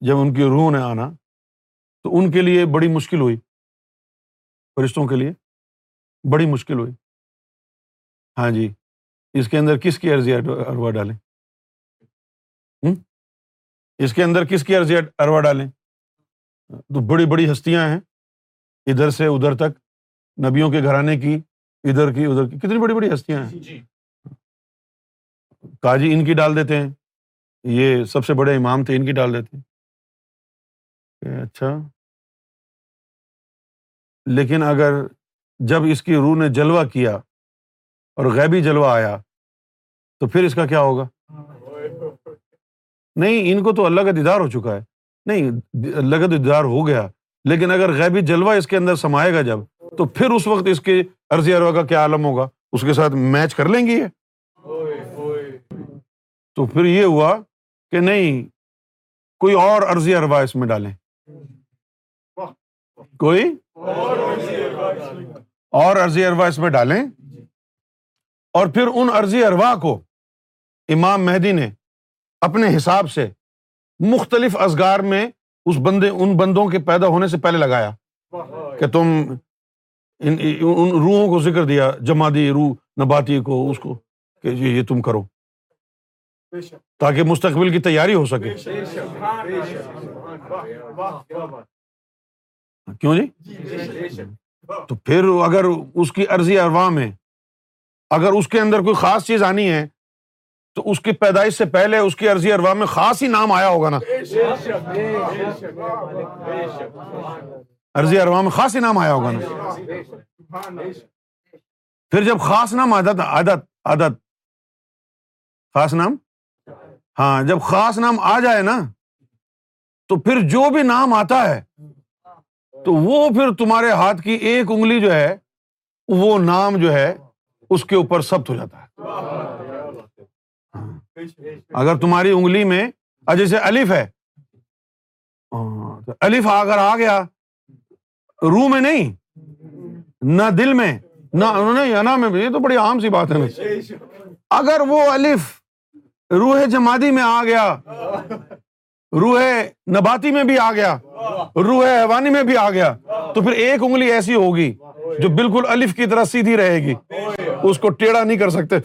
جب ان کی روح نے آنا تو ان کے لیے بڑی مشکل ہوئی۔ فرشتوں کے لیے بڑی مشکل ہوئی۔ ہاں جی اس کے اندر کس کی عرضی اروا ڈالیں؟ اس کے اندر کس کی عرضی اروا ڈالیں؟ تو بڑی بڑی ہستیاں ہیں۔ ادھر سے ادھر تک نبیوں کے گھرانے کی ادھر کی ادھر کی کتنی بڑی بڑی ہستیاں ہیں۔ جی۔ کاجی ان کی ڈال دیتے ہیں۔ یہ سب سے بڑے امام تھے ان کی ڈال دیتے ہیں۔ اچھا۔ لیکن اگر جب اس کی روح نے جلوہ کیا اور غیبی جلوہ آیا، تو پھر اس کا کیا ہوگا؟ نہیں، ان کو تو اللہ کا دیدار ہو چکا ہے۔ نہیں، اللہ کا دیدار ہو گیا، لیکن اگر غیبی جلوہ اس کے اندر سمائے گا جب، تو پھر اس وقت اس کے عرضی اروا کا کیا عالم ہوگا؟ اس کے ساتھ میچ کر لیں گے تو پھر یہ ہوا کہ نہیں، کوئی اور عرضی اروا اس میں ڈالیں۔ کوئی اور عرضی اروا اس میں ڈالیں اور پھر ان عرضی اروا کو امام مہدی نے اپنے حساب سے مختلف ازگار میں اس بندے، ان بندوں کے پیدا ہونے سے پہلے لگایا کہ تم ان روحوں کو ذکر دیا، جمادی روح، نباتی کو، اس کو کہ جی یہ تم کرو تاکہ مستقبل کی تیاری ہو سکے۔ کیوں جی؟ تو پھر اگر اس کی عرضی اروا میں اگر اس کے اندر کوئی خاص چیز آنی ہے، تو اس کی پیدائش سے پہلے اس کی عرضی اروا میں خاص ہی نام آیا ہوگا نا؟ عرضی اروا میں خاص ہی نام آیا ہوگا نا؟ پھر جب خاص نام عادت عادت عادت خاص نام؟ ہاں جب خاص نام آ جائے نا، تو پھر جو بھی نام آتا ہے تو وہ پھر تمہارے ہاتھ کی ایک انگلی جو ہے، وہ نام جو ہے، اس کے اوپر سبت ہو جاتا ہے۔ ہاں۔ اگر تمہاری انگلی میں جیسے الف ہے۔ ہاں، الف اگر آ گیا، روح میں نہیں، نہ دل میں، نہ انہوں نے یہ تو بڑی عام سی بات ہے۔ اگر وہ الف روح جمادی میں آ گیا روح نباتی میں بھی آ گیا، روح حیوانی میں بھی آ گیا۔ تو پھر ایک انگلی ایسی ہوگی جو بالکل الف کی طرح سیدھی رہے گی۔ اس کو ٹیڑھا نہیں کر سکتے۔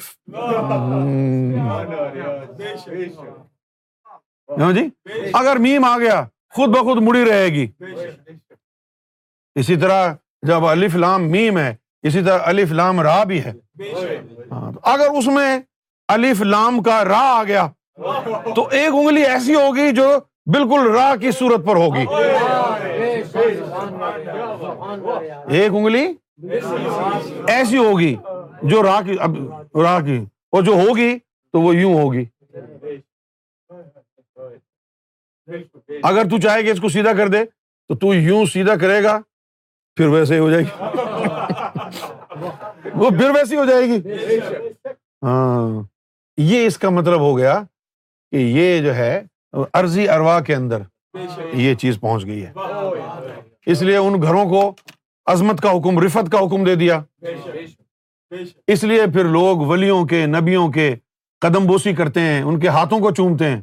ہاں جی؟ اگر میم آ گیا، خود بخود مڑی رہے گی۔ اسی طرح جب الف لام میم ہے، اسی طرح الف لام را بھی ہے۔ ہاں، اگر اس میں الف لام کا را آ گیا تو ایک انگلی ایسی ہوگی جو بالکل راہ کی صورت پر ہوگی۔ ایک انگلی ایسی ہوگی جو راہ کی، اب راہ کی۔ اور جو ہوگی تو وہ یوں ہوگی۔ اگر تو چاہے کہ اس کو سیدھا کر دے، تو تو یوں سیدھا کرے گا، پھر ویسے ہی ہو جائے گی۔ وہ پھر ویسی ہو جائے گی۔ ہاں یہ اس کا مطلب ہو گیا کہ یہ جو ہے عرضی اروا کے اندر یہ چیز پہنچ گئی ہے۔ اس لیے ان گھروں کو عظمت کا حکم رفت کا حکم دے دیا۔ اس لیے پھر لوگ ولیوں کے، نبیوں کے قدم بوسی کرتے ہیں، ان کے ہاتھوں کو چومتے ہیں۔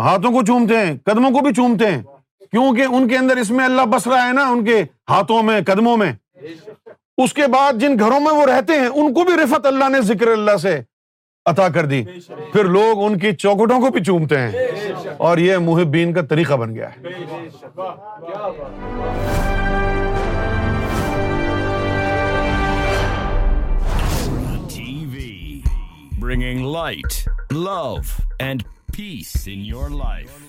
ہاتھوں کو چومتے ہیں، قدموں کو بھی چومتے ہیں۔ کیونکہ ان کے اندر اس میں اللہ بس رہا ہے نا، ان کے ہاتھوں میں، قدموں میں۔ اس کے بعد جن گھروں میں وہ رہتے ہیں، ان کو بھی رفت اللہ نے ذکر اللہ سے عطا کر دی۔ پھر لوگ ان کی چوکٹوں کو بھی چومتے ہیں۔ اور یہ محبین کا طریقہ بن گیا ہے۔ Bringing light love and peace in your life